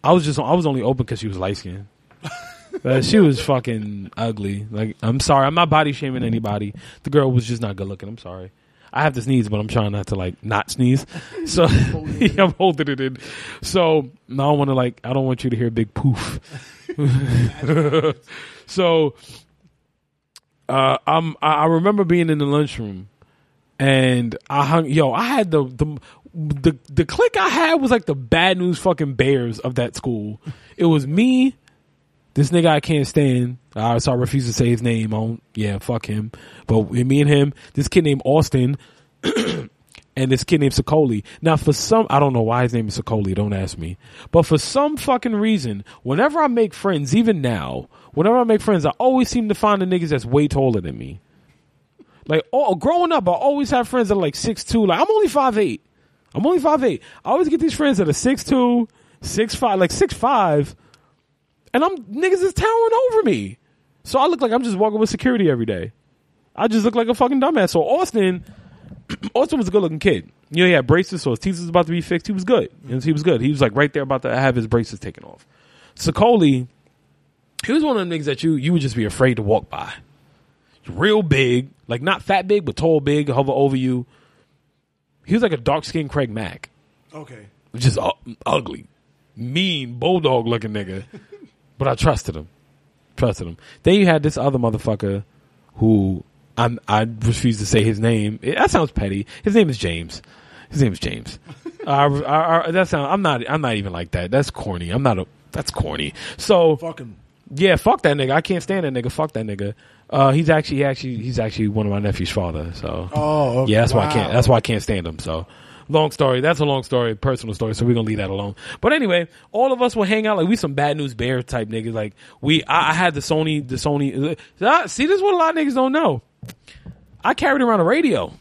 I was just I was only open because she was light skinned. But she was fucking ugly. Like, I'm sorry, I'm not body shaming anybody. The girl was just not good looking. I'm sorry. I have to sneeze, but I'm trying not to like not sneeze. So I'm holding it in. So now I want to like I don't want you to hear a big poof. so uh, I'm I remember being in the lunchroom and I hung yo, I had the the the the I had was like the bad news fucking bears of that school. It was me, this nigga I can't stand. Uh, so I refuse to say his name. I yeah, fuck him. But me and him, this kid named Austin, and this kid named Sokoli. Now, for some, I don't know why his name is Sokoli. Don't ask me. But for some fucking reason, whenever I make friends, even now, whenever I make friends, I always seem to find the niggas that's way taller than me. Like, oh, growing up, I always have friends that are like six two. Like, I'm only five eight. I'm only five eight. I always get these friends that are six two, six five, like six five, and I'm niggas is towering over me. So I look like I'm just walking with security every day. I just look like a fucking dumbass. So Austin, Austin was a good looking kid. You know, he had braces, so his teeth was about to be fixed. He was good. He was good. He was like right there about to have his braces taken off. Sokoli, he was one of the niggas that you you would just be afraid to walk by. Real big, like not fat big, but tall big, hover over you. He was like a dark skinned Craig Mack,
Okay.
just ugly, mean, bulldog looking nigga. but I trusted him, trusted him. Then you had this other motherfucker who I'm, I refuse to say his name. It- that sounds petty. His name is James. His name is James. uh, I, I, that sound. I'm not. I'm not even like that. That's corny. I'm not a. That's corny. So
Fuck him.
Yeah, fuck that nigga. I can't stand that nigga. Fuck that nigga. Uh, he's actually he actually he's actually one of my nephew's father. So
Oh, okay.
yeah, that's why I can't. That's why I can't stand him. So long story. That's a long story, personal story. So we're gonna leave that alone. But anyway, all of us will hang out like we some bad news bear type niggas. Like we, I, I had the Sony, the Sony. Uh, see, this is what a lot of niggas don't know. I carried around a radio,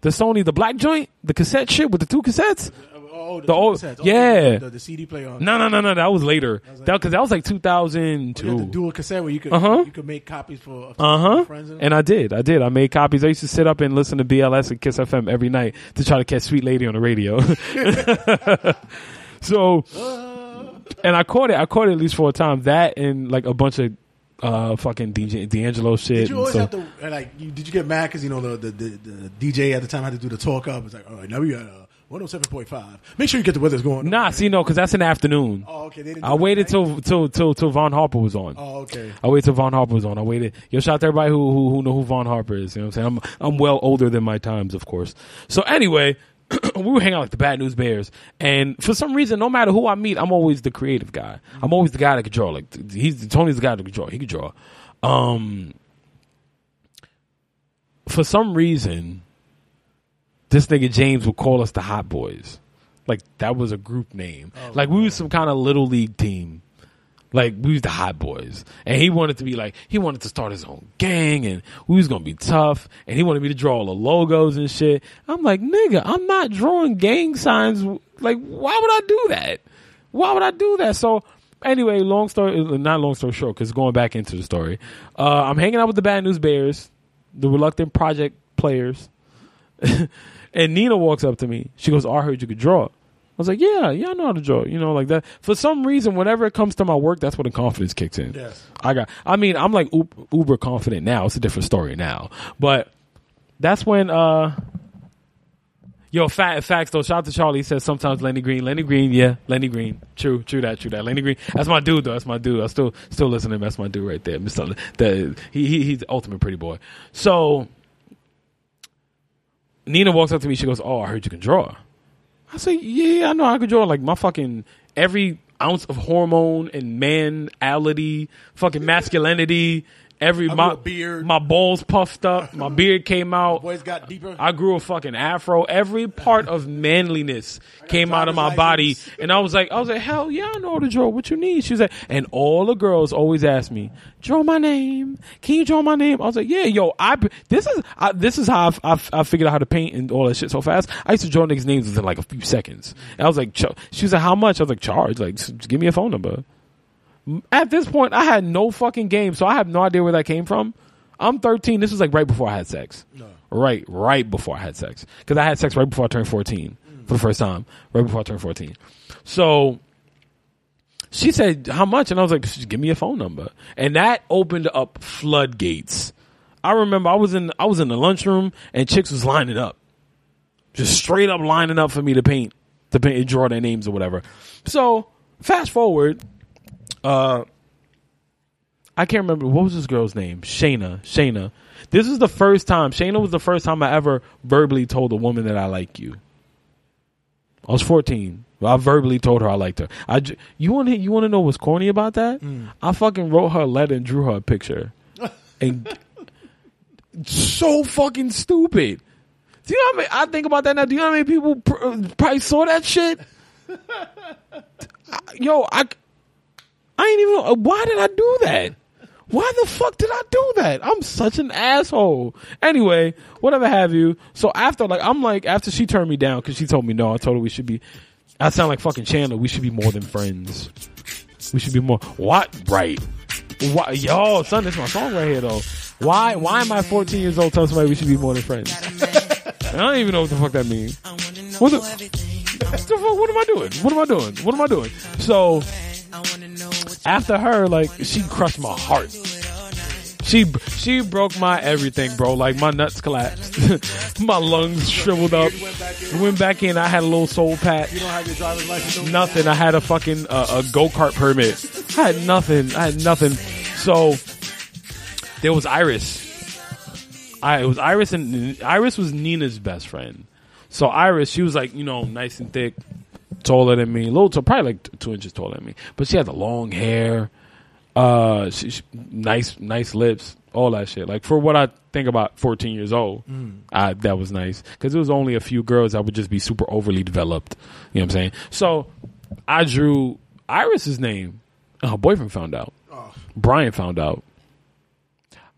the Sony, the black joint, the cassette shit with the two cassettes.
Oh,
The old-
cassettes. Oh,
yeah.
The, the CD player on.
No, no, no, no. That was later.
was like-
That because that was like
You had the
2002.
dual cassette where you could
Uh-huh.
you could make copies for
Uh huh.
friends and,
And I did. I did. I made copies. I used to sit up and listen to BLS and Kiss FM every night to try to catch Sweet Lady on the radio. so, and I caught it. I caught it at least four times. That and like a bunch of uh fucking DJ D'Angelo shit.
Did you
and
always
so-
have to like? You, did you get mad because you know the, the the the DJ at the time had to do the talk up? It's like, all right, now we got uh, one hundred seven point five. Make sure you get the weather's going. on.
Nah, see, no, because that's in the afternoon.
Oh, okay. They didn't
I waited till till till till Vaughn Harper was on.
Oh, okay.
I waited till Vaughn Harper was on. I waited. Yo, shout out to everybody who who who know who Vaughn Harper is. You know what I'm saying? I'm I'm well older than my times, of course. So anyway, we were hanging out like the Bad News Bears, and for some reason, no matter who I meet, I'm always the creative guy. I'm always the guy that can draw. Like he's Tony's the guy that can draw. He can draw. Um, for some reason, this nigga James would call us the Hot Boys. Like that was a group name. like we was some kind of little league team. Like we was the hot boys, and he wanted to be like he wanted to start his own gang, and we was gonna be tough, and he wanted me to draw all the logos and shit. I'm like, nigga, I'm not drawing gang signs. Like, why would I do that? Why would I do that? So, anyway, long story, not long story short, because going back into the story, uh, I'm hanging out with the Bad News Bears, the reluctant project players, and Nina walks up to me. She goes, oh, "I heard you could draw." I was like, "Yeah, yeah, I know how to draw." You know, like that. For some reason, whenever it comes to my work, that's when the confidence kicks in.
Yes.
I got. I mean, I'm like uber, uber confident now. It's a different story now, but that's when. uh Yo, fact, facts though. Shout out to Charlie. He says sometimes Lenny Green, Lenny Green, yeah, Lenny Green. True, true that, true that. Lenny Green. That's my dude though. That's my dude. I still, still listen to him. That's my dude right there. Mister, the he, he he's the ultimate pretty boy. So Nina walks up to me. She goes, "Oh, I heard you can draw." I say, "Yeah, I know I can draw." Like my fucking every ounce of hormone and manality, fucking masculinity. Every
I
my
beard.
my balls puffed up, my beard came out.
Boys got deeper.
I grew a fucking afro. Every part of manliness came out of my
driver's
body, and I was like, I was like, hell yeah, I know how to draw. What you need? She was like, and all the girls always ask me, draw my name. Can you draw my name? I was like, yeah, yo, I this is I, this is how I've, I've, I figured out how to paint and all that shit so fast. I used to draw niggas' names within like a few seconds. And I was like, she was like, how much? I was like, charge. Like, give me a phone number. At this point, I had no fucking game, so I have no idea where that came from. I'm 13. This was like right before I had sex. No. Right, right before I had sex. Because I had sex right before I turned 14 for the first time. Right before I turned 14. So she said, How much? And I was like, "Just Give me a phone number. And that opened up floodgates. I remember I was in I was in the lunchroom and chicks was lining up. Just straight up lining up for me to paint, to paint, draw their names or whatever. So fast forward, uh, I can't remember what was this girl's name. Shayna. Shayna. This is the first time. Shayna was the first time I ever verbally told a woman that I like you. I was 14. I verbally told her I liked her. I j- you want to you want to know what's corny about that? I fucking wrote her a letter and drew her a picture. and so fucking stupid. Do you know how many, I think about that now? Do you know how many people pr- uh, probably saw that shit? Yo, I, I ain't even. Uh, why did I do that? Why the fuck did I do that? I'm such an asshole. Anyway, whatever have you. So after, like, I'm like, after she turned me down because she told me no, I told her we should be. I sound like fucking Chandler. We should be more than friends. We should be more. What? Right. Why, yo, son, this is my song right here though. Why? Why am I 14 years old telling somebody we should be more than friends? I don't even know what the fuck that means. What the, what the fuck? What am I doing? What am I doing? What am I doing? So after her, like she crushed my heart. She she broke my everything, bro. Like my nuts collapsed, my lungs shriveled up. Went back in. I had a little soul patch.
You don't have your driver's license.
Nothing. I had a fucking uh, a go kart permit. I had nothing. I had nothing. So there was Iris. I it was Iris and Iris was Nina's best friend. So Iris, she was like you know nice and thick, taller than me, a little, t- probably like two inches taller than me. But she had the long hair, uh, she, she- nice nice lips, all that shit. Like for what I think about fourteen years old, I, that was nice because it was only a few girls that would just be super overly developed. You know what I'm saying? So I drew Iris's name. And her boyfriend found out. Brian found out.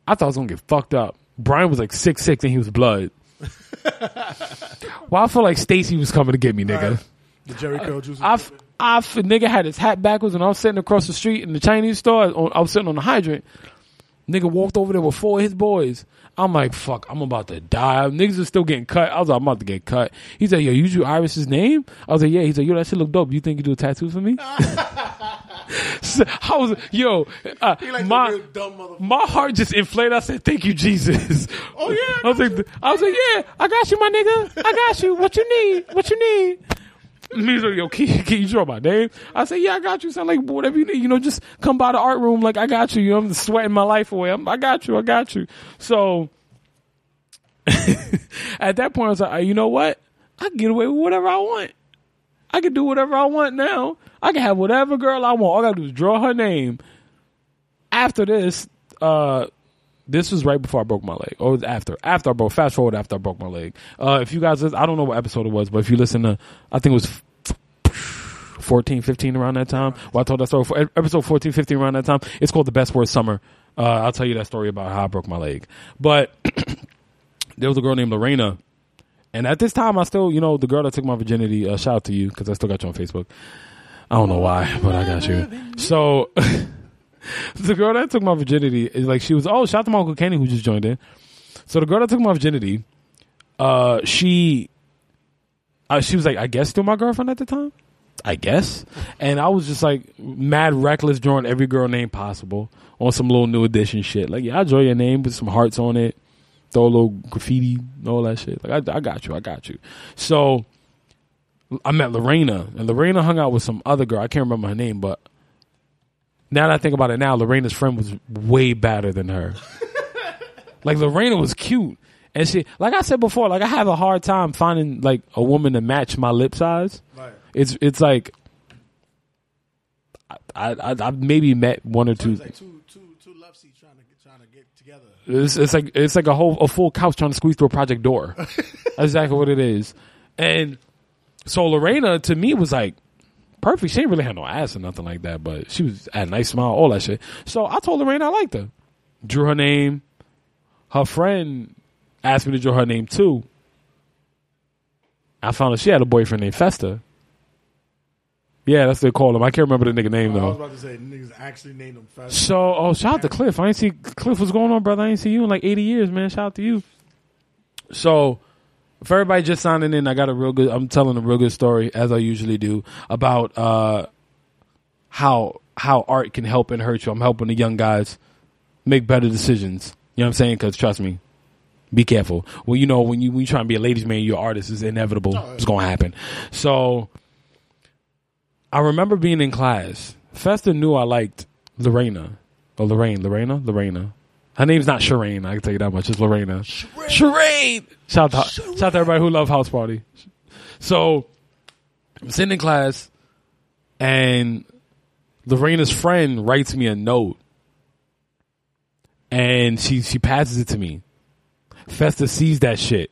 I thought I was gonna get fucked up. Brian was like six six and he was blood. well, I felt like Stacy was coming to get me, nigga.
Right. The Jerry curl juice.
I, I f- nigga had his hat backwards and I was sitting across the street in the Chinese store. On, I was sitting on the hydrant. Nigga walked over there with four of his boys. I'm like, fuck, I'm about to die. Niggas are still getting cut. I was like, I'm about to get cut. He said, yo, you drew Iris's name? I was like, yeah. He said, yo, that shit look dope. You think you do a tattoo for me? So, I was, yo, uh,
like
my,
dumb
my heart just inflated. I said, "Thank you, Jesus."
Oh, yeah,
I was like, I was like, "Yeah, I got you, my nigga. I got you. What you need? What you need?" He's like, "Yo, can, you- can you draw my name?" I said, "Yeah, I got you. Sound like whatever you need. You know, just come by the art room. Like I got you. You know, I'm sweating my life away. I'm, I got you. I got you." So at that point, I was like, "You know what? I can get away with whatever I want." I can do whatever I want now. I can have whatever girl I want. All I gotta do is draw her name. After this, uh, this was right before I broke my leg, or after. After I broke, fast forward after I broke my leg. Uh, if you guys, I don't know what episode it was, but if you listen to, I think it was 14, 15 around that time. Well, I told that story for episode 14, 15 around that time. It's called the best word summer. Uh, I'll tell you that story about how I broke my leg. But there was a girl named Lorena. And at this time, I still, you know, the girl that took my virginity, uh, shout out to you because I still got you on Facebook. I don't know why, but I got you. So the girl that took my virginity is like, she was, oh, shout out to my Uncle Kenny who just joined in. So the girl that took my virginity, uh, she, uh, she was like, I guess still my girlfriend at the time. I guess. And I was just like mad reckless drawing every girl name possible on some little new edition shit. Like, yeah, I draw your name with some hearts on it, throw a little graffiti, all that shit. Like, I, I got you, I got you. So I met Lorena, and Lorena hung out with some other girl. I can't remember her name, but now that I think about it now, Lorena's friend was way better than her. like Lorena was cute. And she, like I said before, like I have a hard time finding like a woman to match my lip size.
Right.
It's it's like I I I've maybe met one or two.
It's like two, two, two love seats trying to get, trying to get together.
It's, it's like it's like a whole a full couch trying to squeeze through a project door. That's exactly what it is. And so Lorena to me was like perfect. She didn't really have no ass or nothing like that, but she was had a nice smile, all that shit. So I told Lorena I liked her. Drew her name. Her friend asked me to draw her name too. I found out she had a boyfriend named Festa. Yeah, that's what they call him. I can't remember the nigga name though.
I was about to say niggas actually named him Festa.
So, oh, shout out to Cliff. I ain't see Cliff. What's going on, brother? I ain't see you in like 80 years, man. Shout out to you. So, for everybody just signing in, I got a real good. I'm telling a real good story as I usually do about uh, how how art can help and hurt you. I'm helping the young guys make better decisions. You know what I'm saying? Because trust me, be careful. Well, you know when you when you try and be a ladies' man, you're an artist. It's inevitable. It's going to happen. So, I remember being in class. Festa knew I liked Lorena. Or Lorraine. Lorena? Lorena. Her name's not Sharane, I can tell you that much. It's Lorena. Sharane! Shout out, to, shout out to everybody who love House Party. So, I'm sitting in class, and Lorena's friend writes me a note. And she, she passes it to me. Festa sees that shit.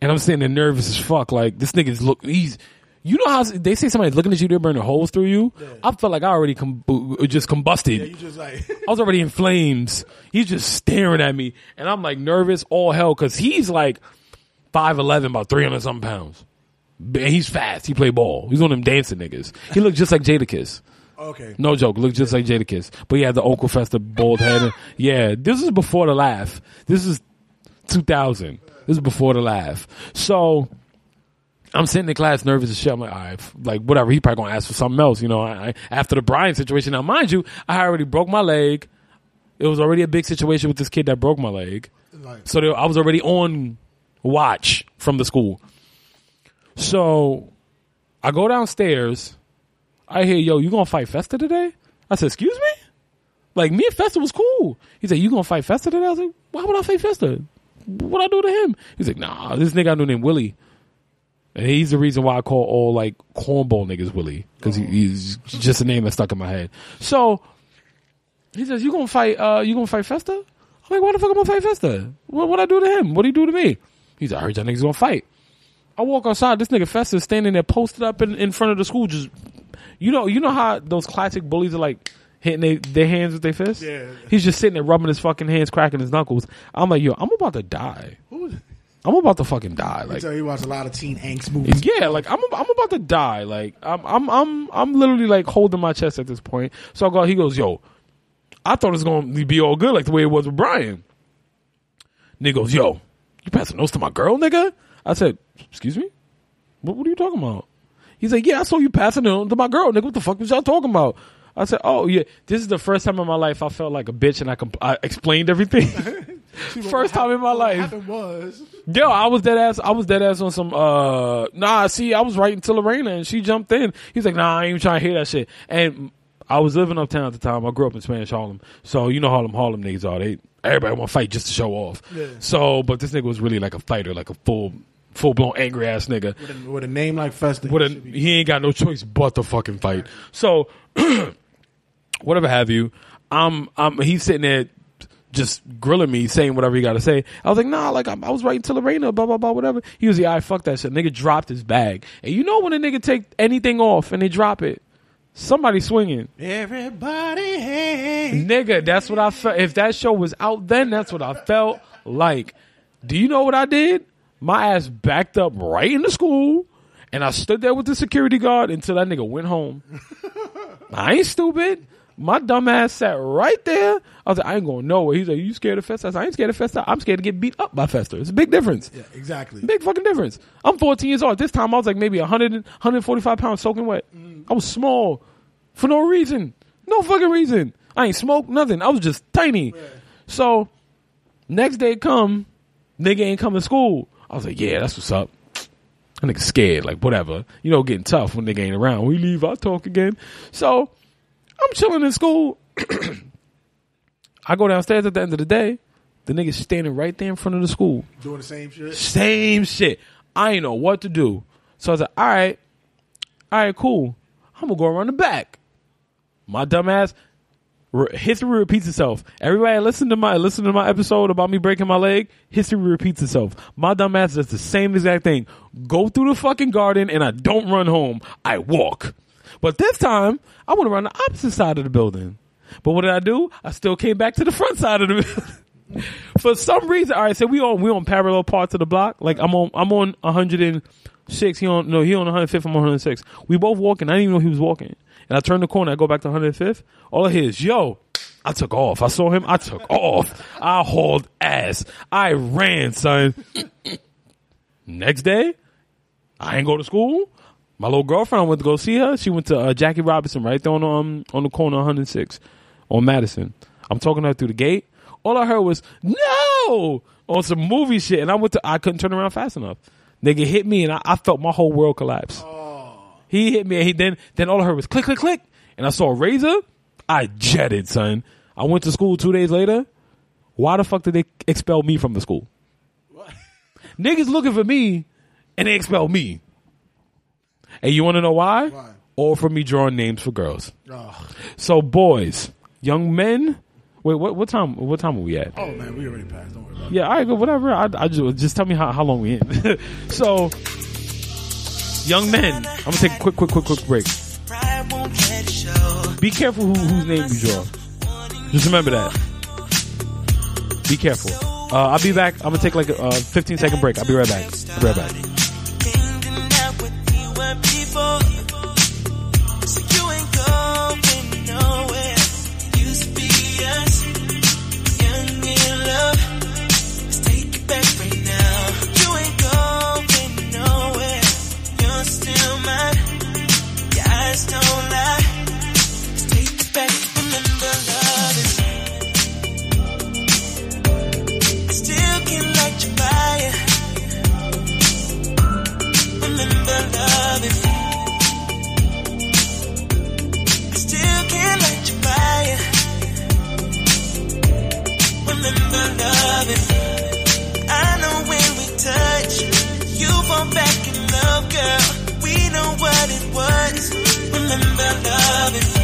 and I'm sitting there nervous as fuck. Like this nigga's look. He's you know how they say somebody's looking at you, they're burning holes through you. I felt like I already com- uh, just combusted.
Yeah, you just like
I was already in flames. He's just staring at me, and I'm like nervous, all hell, because he's like five eleven, about three hundred something pounds. And he's fast. He play ball. He's one of them dancing niggas. He looked just like Jadakiss.
okay.
No joke. Looked just like Jadakiss. But he had the Uncle Fester bald head. yeah, this is before the laugh. This is 2000. This is before the laugh. So I'm sitting in class nervous as shit. I'm like, all right, like whatever. He probably gonna ask for something else, you know. I, I, after the Brian situation, now mind you, I already broke my leg. It was already a big situation with this kid that broke my leg.
Like,
So there, I was already on watch from the school. So I go downstairs. I hear, yo, you gonna fight Festa today? I said, excuse me? Like me and Festa was cool. He said, you gonna fight Festa today? I was like, why would I fight Festa? What I do to him? He's like, nah, this nigga I knew named Willie. And he's the reason why I call all like cornball niggas Willie. Cause he, he's just a name that stuck in my head. So he says, you gonna fight, uh, you gonna fight Festa? I'm like, why the fuck am I gonna fight Festa? What what I do to him? What he do to me? He's like, I heard y'all niggas gonna fight. I walk outside, this nigga Festa is standing there posted up in, in front of the school, just you know, you know how those classic bullies are like hitting they, their hands with their fists?
Yeah.
He's just sitting there rubbing his fucking hands, cracking his knuckles. I'm like, yo, I'm about to die.
who?
I'm about to fucking die. Like
tell you watch a lot of teen angst movies.
yeah, like I'm I'm about to die. Like I'm I'm I'm I'm literally like holding my chest at this point. So I go, he goes, yo, I thought it was gonna be all good like the way it was with Brian. Nigga goes, yo, you passing notes to my girl, nigga? I said, excuse me? What, what are you talking about? He's like, yeah, I saw you passing it on to my girl, nigga. What the fuck was y'all talking about? I said, oh yeah, this is the first time in my life I felt like a bitch and I, comp- I explained everything. first time in my life.
was
Yo, I was dead ass. I was dead ass on some. uh Nah, see, I was writing to Lorena and she jumped in. He's like, Nah, I ain't even trying to hear that shit. And I was living uptown at the time. I grew up in Spanish Harlem, so you know Harlem Harlem niggas are. They everybody want to fight just to show off.
Yeah.
So, but this nigga was really like a fighter, like a full full blown angry ass nigga.
with a, with a name like Festa.
What a,
he
he ain't got no choice but to fucking fight. So, whatever have you, I'm, I'm, he's sitting there just grilling me, saying whatever he got to say. I was like, nah, like I'm, I was writing to Lorena, blah blah blah, whatever. He was like, I fuck that shit. Nigga dropped his bag, and you know when a nigga take anything off and they drop it, somebody swinging.
Everybody, hey.
Nigga, that's what I felt. If that show was out then, that's what I felt like. Do you know what I did? My ass backed up right in the school, and I stood there with the security guard until that nigga went home. I ain't stupid. My dumb ass sat right there. I was like, I ain't going nowhere. He's like, you scared of Festa? I, said, I ain't scared of Festa. I'm scared to get beat up by Festa. It's a big difference.
Yeah, exactly.
Big fucking difference. I'm 14 years old. At this time, I was like maybe 100, 145 pounds soaking wet. I was small for no reason. No fucking reason. I ain't smoked nothing. I was just tiny. So, next day come, nigga ain't come to school. I was like, yeah, that's what's up. That nigga scared, like whatever. You know, getting tough when nigga ain't around. We leave, I talk again. So, I'm chilling in school. I go downstairs at the end of the day. The nigga's standing right there in front of the school.
Doing the same shit.
Same shit. I ain't know what to do. So I was like, all right, all right, cool. I'm gonna go around the back. My dumbass re- history repeats itself. Everybody listen to my listen to my episode about me breaking my leg. History repeats itself. My dumbass does the same exact thing. Go through the fucking garden and I don't run home. I walk. But this time I went around the opposite side of the building. But what did I do? I still came back to the front side of the building. For some reason, all right. So we on we on parallel parts of the block. Like I'm on I'm on 106. He on no he on 105. I'm on 106. We both walking. I didn't even know he was walking. And I turn the corner. I go back to 105. All I hear is yo. I took off. I saw him. I took off. I hauled ass. I ran, son. Next day, I ain't go to school. My little girlfriend I went to go see her. She went to uh, Jackie Robinson right there on um on the corner 106 on Madison. I'm talking to her through the gate. All I heard was no on some movie shit, and I went to I couldn't turn around fast enough. Nigga hit me, and I, I felt my whole world collapse. He hit me, and he then then all I heard was click click click, and I saw a razor. I jetted, son. I went to school two days later. Why the fuck did they expel me from the school? Niggas looking for me, and they expel me. And you want to know why?
Why?
All for me drawing names for girls.
Oh,
So boys, young men, Wait, what what time? What time are we at?
Oh man, we already passed. Don't worry about it.
Yeah, all right, go whatever. I, I just just tell me how, how long we in. so, young men, I'm gonna take a quick, quick, quick, quick break.
Pride won't let it show.
Be careful who, whose name you draw. Just remember that. Be careful. Uh, I'll be back. I'm gonna take like a uh, 15 second break. I'll be right back. I'll be right back.
You girl. We know what it was. Remember love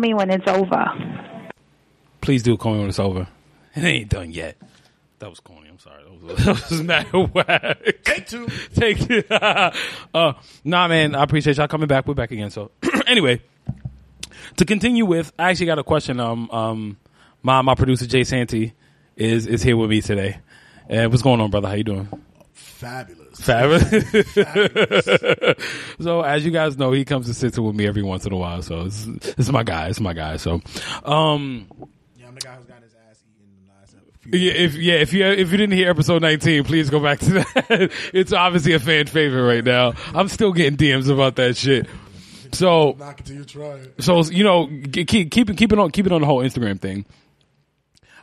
me when it's over.
Please do call me when it's over. It ain't done yet. That was corny. I'm sorry. That was, that was mad whack.
Take two.
Take uh nah man, I appreciate y'all coming back. We're back again. So anyway, to continue with, I actually got a question. Um um my my producer Jay Santee is is here with me today. And what's going on, brother? How you doing?
Fabulous.
Fabulous. so as you guys know, he comes to sit with me every once in a while. So it's, this is my guy. It's my guy. So um
Yeah, I'm the guy who's got his ass eaten in the last few
yeah, if yeah, if you if you didn't hear episode nineteen, please go back to that. it's obviously a fan favorite right now. I'm still getting DMs about that shit. So
Knock it till you try it.
so you know, keep keep it keep it on keep it on the whole Instagram thing.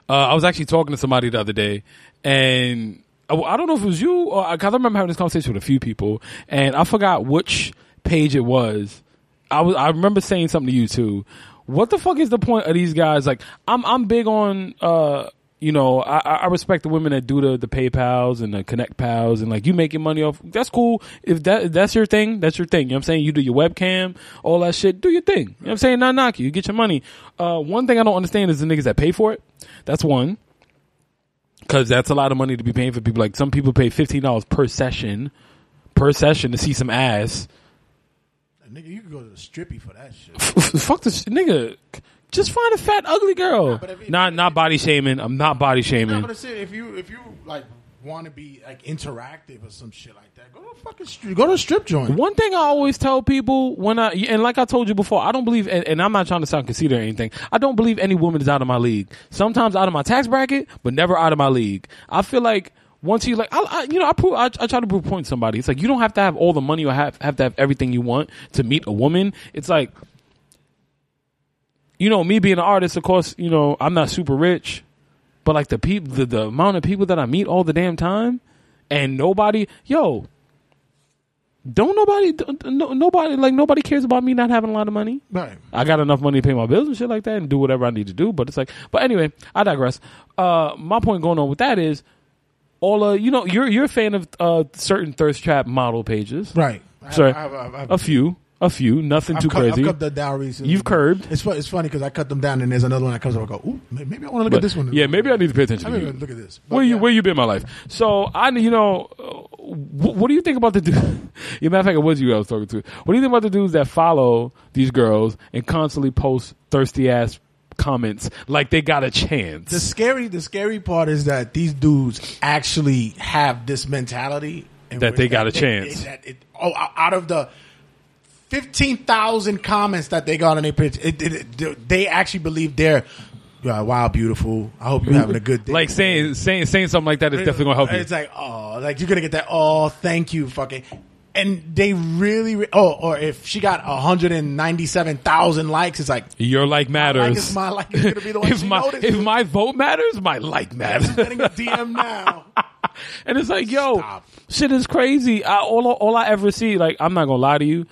Uh, I was actually talking to somebody the other day, and I, I don't know if it was you or because I remember having this conversation with a few people, and I forgot which page it was. I was I remember saying something to you too. What the fuck is the point of these guys? Like, I'm I'm big on uh you know, I, I I respect the women that do the, the PayPals and the Connect Pals and like you making money off. That's cool. If that if that's your thing, that's your thing. You know what I'm saying? You do your webcam, all that shit. Do your thing. You know what I'm saying? Not knock you. You get your money. Uh, one thing I don't understand is the niggas that pay for it. That's one. Cause that's a lot of money to be paying for people. Like some people pay fifteen dollars per session, per session to see some ass.
Nigga, you could go to the strippy for that shit.
Fuck this nigga. Just find a fat ugly girl.
but if
not not body shaming. I'm not body shaming.
but I said if you if you like want to be like interactive or some shit like that, go to a fucking strip, go to a strip joint.
One thing I always tell people when I and like I told you before, I don't believe, and, and I'm not trying to sound conceited or anything. I don't believe any woman is out of my league. Sometimes out of my tax bracket, but never out of my league. I feel like once you like, I, I you know, I prove, I, I try to prove point to somebody. It's like you don't have to have all the money or have have to have everything you want to meet a woman. It's like, you know, me being an artist, of course, you know, I'm not super rich, but like the people, the, the amount of people that I meet all the damn time, and nobody, yo, don't nobody, don't- no, nobody, like nobody cares about me not having a lot of money.
Right.
I got enough money to pay my bills and shit like that, and do whatever I need to do. But it's like, but anyway, I digress. Uh, my point going on with that is, all uh, you know, you're you're a fan of uh certain thirst trap model pages,
Right.
Sorry,
I have- I have- I have-
a few, a few, nothing
I've
too
cut,
crazy.
I've cut that down recently.
You've curbed.
It's it's funny because I cut them down and there's another one that comes up. I go, ooh, maybe I want to look
But,
at this one.
Yeah, maybe I need to pay attention
I
to you.
look at this.
Where
But
you where you been my life? So I you know uh, what do you think about the dude? Yeah, matter of fact, it was you I was talking to. What do you think about the dudes that follow these girls and constantly post thirsty ass comments like they got a chance?
The scary, the scary part is that these dudes actually have this mentality
That they got a chance.
that it- oh, out of the fifteen thousand comments that they got on their picture, it, it, it- they actually believe they're wow, beautiful. I hope you're having a good day.
like saying saying saying something like that is definitely gonna help you.
It's like oh, like you're gonna get that. Oh, thank you, fucking. and they really, re- oh, or if she got 197,000 likes, it's like,
Your like
like
matters.
is my like is gonna be the one
if my
noticed.
if my vote matters, my like matters.
getting a DM now.
and it's like, yo,
Stop.
shit is crazy. I, all all I ever see, like, I'm not gonna lie to you.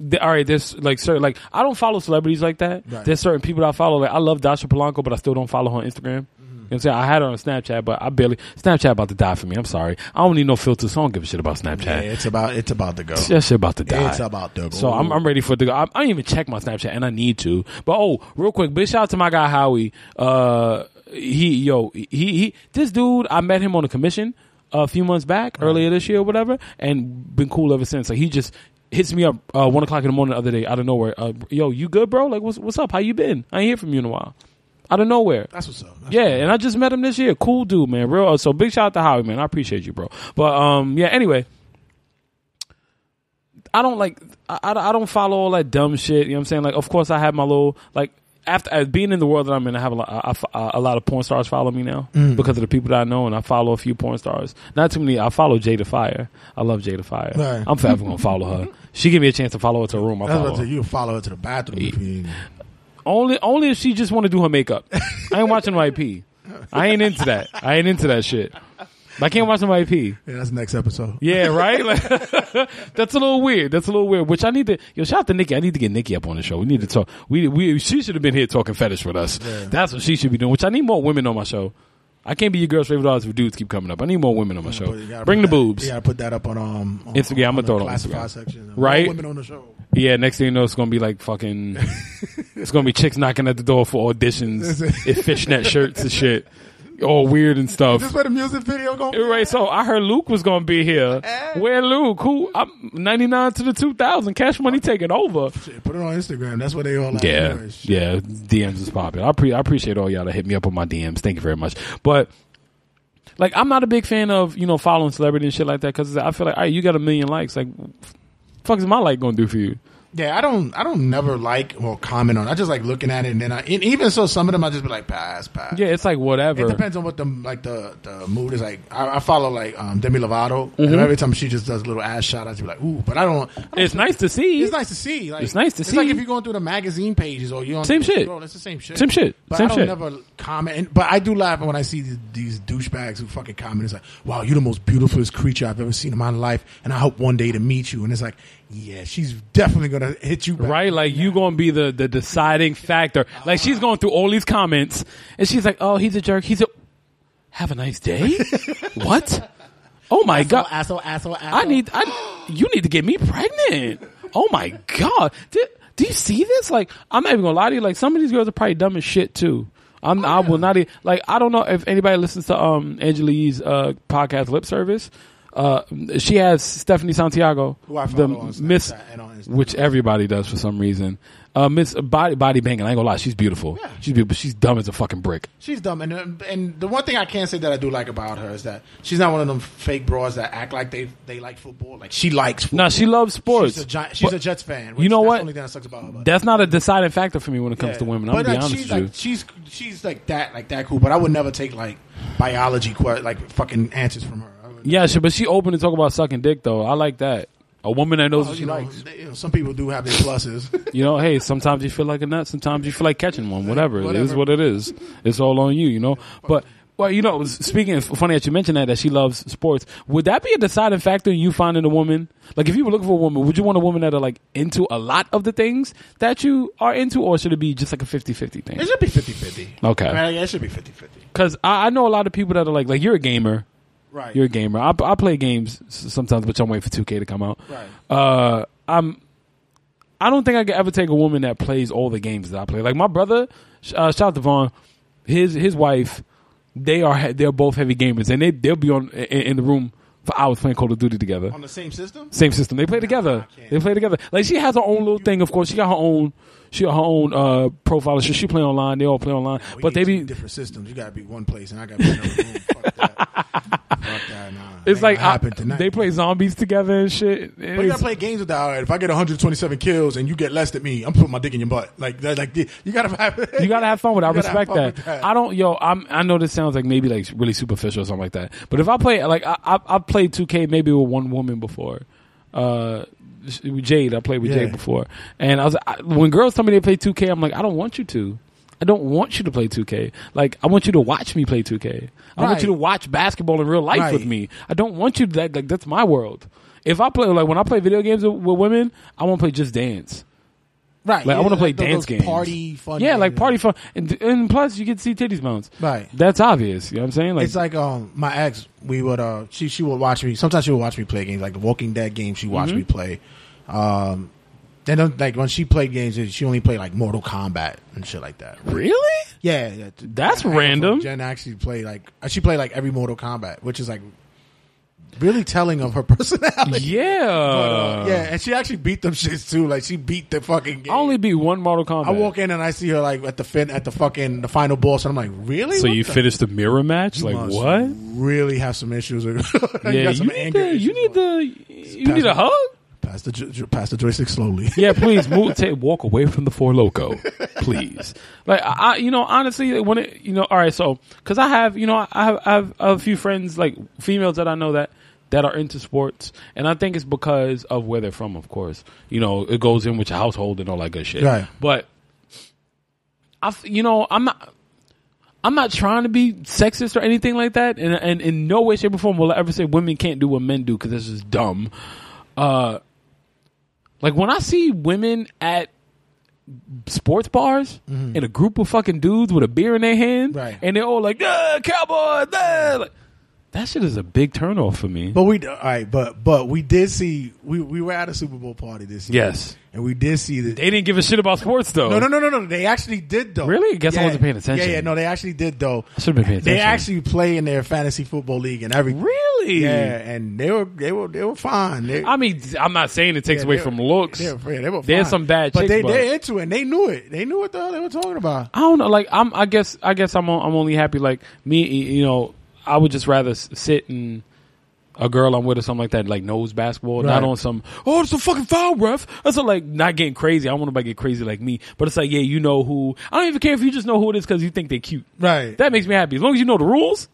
The, all right, there's like certain like I don't follow celebrities like that.
Right.
There's certain people that I follow. Like I love Dasha Polanco, but I still don't follow her on Instagram. You know what I'm saying? I had her on Snapchat, but I barely Snapchat about to die for me. I'm sorry. I don't need no filters, so I don't give a shit about Snapchat.
Yeah, it's about it's about to go.
That shit about to die.
It's about to go.
So I'm, I'm ready for it to go. I, I didn't even check my Snapchat, and I need to. But oh, real quick, big shout out to my guy Howie. Uh, he yo, he he. This dude, I met him on a commission a few months back, earlier this year, or whatever, and been cool ever since. Like he just hits me up uh, one o'clock in the morning the other day out of nowhere. Uh, yo, you good, bro? Like what's what's up? How you been? I ain't hear from you in a while. Out of nowhere.
That's what's up. That's
Yeah, and I just met him this year. Cool dude, man. Real. uh, So big shout out to Howie, man. I appreciate you, bro. But um, yeah. Anyway, I don't like. I, I I don't follow all that dumb shit. You know what I'm saying? Like, of course, I have my little like. After as being in the world that I'm in, I have a lot. I, I f- lot of porn stars follow me now
Mm.
because of the people that I know, and I follow a few porn stars. Not too many. I follow Jada Fire. I love Jada Fire.
Right.
I'm forever gonna follow her. She give me a chance to follow her to her room. I
That's
follow her.
you follow her to the bathroom. you-
Only only if she just want to do her makeup. I ain't watching my IP. I ain't into that. I ain't into that shit. I can't watch my IP.
Yeah, that's next episode.
Yeah, right. Like, that's a little weird. That's a little weird. Which I need to. Yo, shout out to Nikki. I need to get Nikki up on the show. We need to talk. We we she should have been here talking fetish with us. That's what she should be doing. Which I need more women on my show. I can't be your girl's favorite artist if dudes keep coming up. I need more women on my show.
But you gotta
Bring the
that-
boobs.
Gotta put that up on um on,
Instagram, I'ma throw
the
it on
classified
Instagram.
section.
Right?
More women on the show.
Yeah, next thing you know, it's gonna be like fucking. it's gonna be chicks knocking at the door for auditions, in fishnet shirts and shit, all weird and stuff.
This where the music video going.
Right, so I heard Luke was gonna be here. Eh? Where Luke? Who? I'm 99 to the 2000. Cash Money taking over.
Put it on Instagram. That's where they all. At
Yeah, yeah. DMs is popular. I, pre- I appreciate all y'all that hit me up on my DMs. Thank you very much. But like, I'm not a big fan of you know following celebrity and shit like that because I feel like, all right, you got a million likes. Like, fuck is my like gonna do for you?
Yeah, I don't. I don't never like or comment on. I just like looking at it, and then I. And even so, some of them I just be like pass, pass.
Yeah, it's like whatever.
It depends on what the like the the mood is like. I, I follow like um, Demi Lovato,
Mm-hmm.
and every time she just does a little ass shot, I just be like, ooh. But I don't. I don't
It's nice to see.
It's nice to see. Like,
It's nice to
it's
see.
like if you're going through the magazine pages or you're on
Same shit.
Scroll, it's the same shit.
Same shit.
But
Same
I don't
shit.
never comment. And, but I do laugh when I see these, these douchebags who fucking comment. It's like, wow, you're the most beautifulest creature I've ever seen in my life, and I hope one day to meet you. And it's like, yeah, she's definitely gonna hit you back.
Right, like you gonna be the the deciding factor. Like she's going through all these comments, and she's like, "Oh, he's a jerk. He's a have a nice day." what? Oh my god!
Asshole, asshole, asshole.
I need I you need to get me pregnant. Oh my god! Do, do you see this? Like I'm not even gonna lie to you. Like some of these girls are probably dumb as shit too. I'm I will not e- like I don't know if anybody listens to um Angela Yee's uh podcast Lip Service. Uh, she has Stephanie Santiago,
Who I
the Miss, which everybody does for some reason. Uh, Miss Body Body Banging. I ain't gonna lie, she's beautiful. Yeah. She's beautiful. She's dumb as a fucking brick.
She's dumb, and and the one thing I can say that I do like about her is that she's not one of them fake bras that act like they they like football. Like she likes. football.
No, she loves sports.
She's a, giant, she's
But
a Jets fan.
you know
that's
what?
The only thing that sucks about her. but-
That's not a deciding factor for me when it comes
Yeah.
to women. I'm
but
gonna be honest
she's
with you.
like she's she's like that like that cool. But I would never take like biology like fucking answers from her. I
Yeah, she, but she open to talk about sucking dick though. I like that. A woman that knows
Well,
what she
you know,
likes.
they- you know, some people do have their pluses.
You know, hey, sometimes you feel like a nut, sometimes you feel like catching one. Whatever, it is
Whatever.
what it is. It's all on you, you know. But well, you know, speaking of funny that you mentioned that that she loves sports, would that be a deciding factor in you finding a woman? Like, if you were looking for a woman, would you want a woman that are like into a lot of the things that you are into, or should it be just like a 50-50 thing?
it should be 50-50.
Okay.
Right, yeah, it should be 50-50.
Because I, I know a lot of people that are like, like you're a gamer.
Right.
You're a gamer. I, I play games sometimes, but I'm waiting for 2K to come out.
Right.
Uh, I'm. I don't think I could ever take a woman that plays all the games that I play. Like my brother, uh, shout out to Vaughn, his his wife, they are they're both heavy gamers, and they they'll be on in, in the room for hours playing Call of Duty together.
On the same system?
Same system. They play together. They play together. Like she has her own little thing. Of course, she got her own. She got her own uh, profile. She, she play online. They all play online.
We
but they be
different systems. You got to be one place, and I got to be another room. Fuck that. Fuck that. Nah.
It's like I,
tonight.
they play zombies together and shit.
But you gotta play games with that. All right, if I get 127 kills and you get less than me, I'm putting my dick in your butt. Like, that, like you gotta have.
you gotta have fun with it. I
gotta
respect that.
that.
I don't, yo. I'm. I know this sounds like maybe like really superficial or something like that. But if I play, like I, I, I've played 2K maybe with one woman before. uh, Jade. I played with
Yeah.
Jade before, and I was I, when girls tell me they play 2K, I'm like, I don't want you to. I don't want you to play 2K. Like, I want you to watch me play 2K. I want you to watch basketball in real life
Right.
with me. I don't want you to that. Like, that's my world. If I play, like, when I play video games with, with women, I want to play just dance.
Right.
Like, I want to play
those-
dance games.
Party fun.
Yeah,
games.
like party fun, and, and plus you get to see titties bones.
Right.
That's obvious. You know what I'm saying? Like,
it's like um my ex. We would uh she she would watch me. Sometimes she would watch me play games like the Walking Dead game. She
Mm-hmm.
watched me play. Um, then like when she played games, she only played like Mortal Kombat and shit like that.
really?
Yeah, yeah.
That's
I- I-
random.
Jen actually played like uh, she played like every Mortal Kombat, which is like really telling of her personality.
Yeah.
But, uh, yeah, and she actually beat them shits too. Like she beat the fucking game.
I only beat one Mortal Kombat.
I walk in and I see her like at the fin at the fucking the final boss, and I'm like, really?
So
What
you
the-
finished the mirror match?
you
like what?
Really have some issues.
Yeah,
got
you need the you need the you need a hug.
pass the pass the joystick slowly.
Yeah, please move. Take, walk away from the four loco, please. Like I, I- you know, honestly, when it, you know, all right. So, because I have, you know, I have, I have a few friends, like females that I know that that are into sports, and I think it's because of where they're from. Of course, you know, it goes in with your household and all that good shit.
Right.
But I, you know, I'm not. I'm not trying to be sexist or anything like that, and, and in no way, shape, or form will I ever say women can't do what men do because this is dumb. Uh, like when I see women at sports bars in a group of fucking dudes with a beer in their hand,
Right.
and they're all like, "Yeah, cowboy," yeah," like, that shit is a big turnoff for me.
But we all right, but but we did see we we were at a Super Bowl party this year.
yes,
and we did see that.
they didn't give a shit about sports though.
No, no, no, no, no. They actually did though.
Really? Guess I wasn't paying attention.
Yeah, yeah. No, they actually did though.
I should have been paying attention.
They actually play in their fantasy football league and everything.
really,
Yeah, and they were they were they were fine. They,
I mean, I'm not saying it takes
yeah,
away
they-
from looks.
They were, yeah, they were
There's
fine.
some bad
but
chicks,
they
but-
they're into it. and They knew it. They knew what the hell they were talking about.
I don't know. Like I'm, I guess, I guess I'm, I'm only happy. Like me, you know, I would just rather s- sit and a girl I'm with or something like that, like knows basketball, not on some. Oh, it's a fucking foul, ref. That's not like not getting crazy. I don't want nobody to get crazy like me, but it's like, yeah, you know who. I don't even care if you just know who it is because you think they're cute.
Right.
That makes me happy as long as you know the rules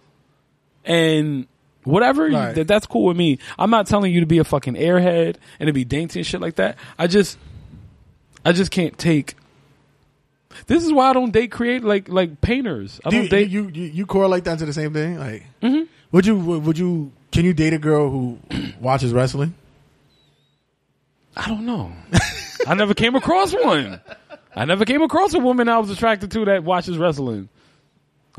and. Whatever, you-
Right.
that, that's cool with me. I'm not telling you to be a fucking airhead and to be dainty and shit like that. I just, I just can't take. This is why I don't date create like like painters. I
Do
don't
you,
date.
you, you you correlate that to the same thing? Like,
Mm-hmm.
would you would you can you date a girl who watches wrestling?
I don't know. I never came across one. I never came across a woman I was attracted to that watches wrestling.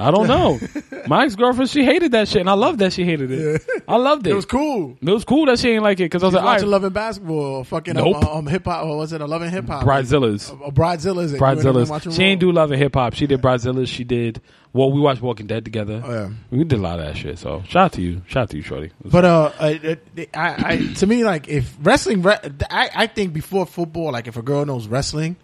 I don't know. My ex girlfriend, she hated that shit, and I loved that she hated it. I loved it.
It was cool.
It was cool that she ain't like it because I was like,
Watching
right,
Love and Basketball, or fucking um,
Nope.
um, hip hop, or was it a Love and Hip Hop?
Bridezillas.
Uh, Bridezillas. Been watching
Bridezillas. She ain't do love and hip hop. She did Bridezillas. She did. Well, we watched Walking Dead together.
Oh, yeah.
We did a lot of that shit. So shout out to you. Shout out to you, Shorty.
But uh, I, I, I, to me, like if wrestling, I, I think before football, like if a girl knows wrestling,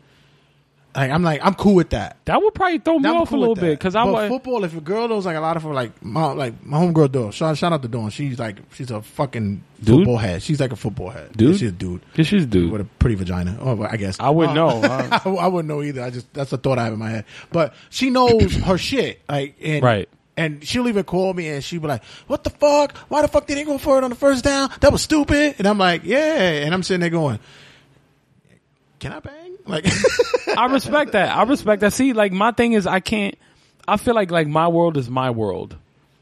like I'm like I'm cool with that.
that would probably throw me
I'm
off
cool
a little bit because I
but
was.
football. If a girl knows like a lot of her, like my like my homegirl Dawn. Shout, shout out to Dawn. She's like she's a fucking
Dude?
football head. She's like a football head.
Dude?
she's a dude
Cause she's dude.
with a pretty vagina. Oh, I guess
I wouldn't
Uh,
know. I-
I, I wouldn't know either. I just that's the thought I have in my head. But she knows her shit. Like and,
Right.
And she'll even call me and she'll be like, "What the fuck? Why the fuck did they go for it on the first down? That was stupid." And I'm like, "Yeah." And I'm sitting there going, "Can I bang?" Like,
I respect that. I respect that. See, like my thing is, I can't. I feel like like my world is my world.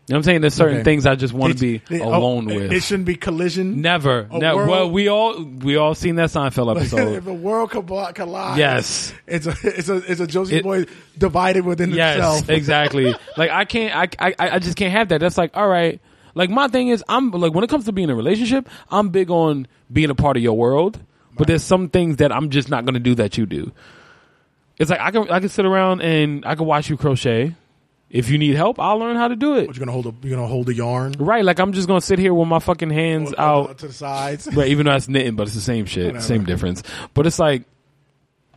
You know what I'm saying? There's certain
Okay.
things I just want to be
It- oh,
alone
it-
with.
It shouldn't be collision.
Never.
World-
Well, we all we all seen that Seinfeld episode.
if a world colli- collides,
Yes.
it's a it's a it's a Josie
It-
boy divided within
yes,
itself.
exactly. Like I can't. I, I I just can't have that. That's like all right. Like my thing is, I'm like when it comes to being in a relationship, I'm big on being a part of your world. But there's some things that I'm just not going to do that you do. It's like I can I can sit around and I can watch you crochet. If you need help, I'll learn how to do it.
But you're gonna hold a you're gonna hold the yarn
Right, like I'm just gonna sit here with my fucking hands
uh,
out.
to the sides.
Right, even though that's knitting, but it's the same shit, same difference. But it's like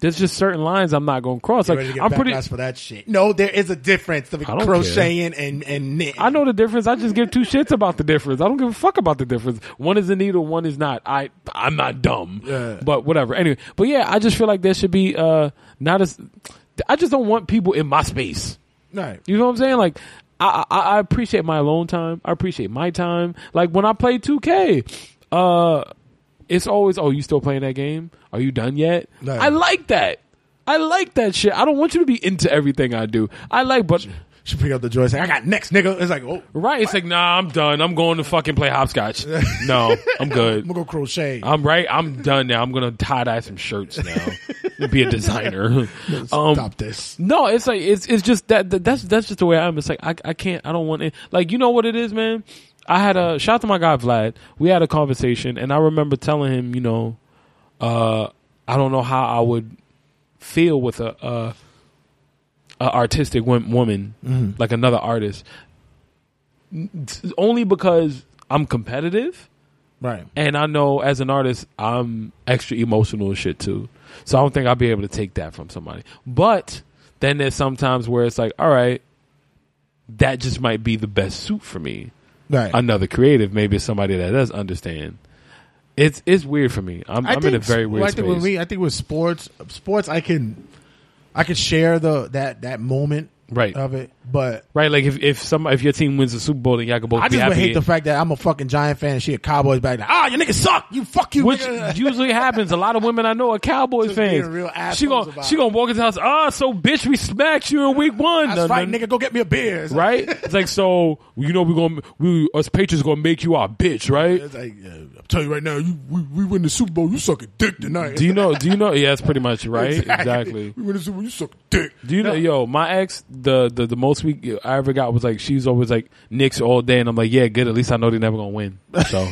there's just certain lines I'm not gonna cross.
Get
Like
to
I'm pretty.
for that shit. No, there is a difference between crocheting and and knitting.
I know the difference. I just give two shits about the difference. I don't give a fuck about the difference. One is a needle, one is not. I I'm not dumb.
Yeah.
But whatever. Anyway, but yeah, I just feel like there should be uh not as. I just don't want people in my space.
Right.
You know what I'm saying? Like, I, I I appreciate my alone time. I appreciate my time. Like when I play 2K, uh, it's always, oh, you still playing that game? Are you done yet?
Right.
I like that. I like that shit. I don't want you to be into everything I do. I like, but
She pick up the joystick. I got next, nigga. It's like, oh,
right, it's like, nah, I'm done. I'm going to fucking play hopscotch. no, I'm good.
I'm gonna go crochet.
I'm right. I'm done now. I'm gonna tie dye some shirts now. Be a designer. Um,
Stop this.
no, it's like it's it's just that, that that's that's just the way I am. It's like I I can't. I don't want it. Like you know what it is, man. I had a shout out to my guy Vlad. We had a conversation, and I remember telling him, you know, uh, I don't know how I would feel with a, a, a artistic wom- woman, like another artist, only because I'm competitive.
Right.
And I know as an artist, I'm extra emotional and shit too. So I don't think I'll be able to take that from somebody. But then there's sometimes where it's like, all right, that just might be the best suit for me.
Right.
Another creative, maybe it's somebody that does understand. It's it's weird for me. I'm, I'm in a very
well,
weird
I think with me, I think with sports, sports, I can, I can share the that that moment
Right.
of it, but
right? Like if if some if your team wins the Super Bowl, then y'all can both
I just would hate the fact that I'm a fucking Giant fan and she a Cowboys back. Like, ah, you niggas suck. You fuck you.
Which
nigga."
usually happens. A lot of women I know are Cowboys fans.
real
she gonna
about
she gonna walk into the house. Ah, so bitch, we smacked you in week one.
That's right, nigga. Go get me a beer. It's like-
right? It's like so you know we gonna we us Patriots gonna make you our bitch, right?
It's like, yeah, I'm telling you right now, you we, we win the Super Bowl, you suck a dick tonight.
Do you know? Do you know? Yeah, that's pretty much right. Exactly.
We win the Super Bowl, you suck a dick.
Do you know? Yo, my ex, the the the most we I ever got was like she's always like Knicks all day, and I'm like, yeah, good. At least I know they're never gonna win. So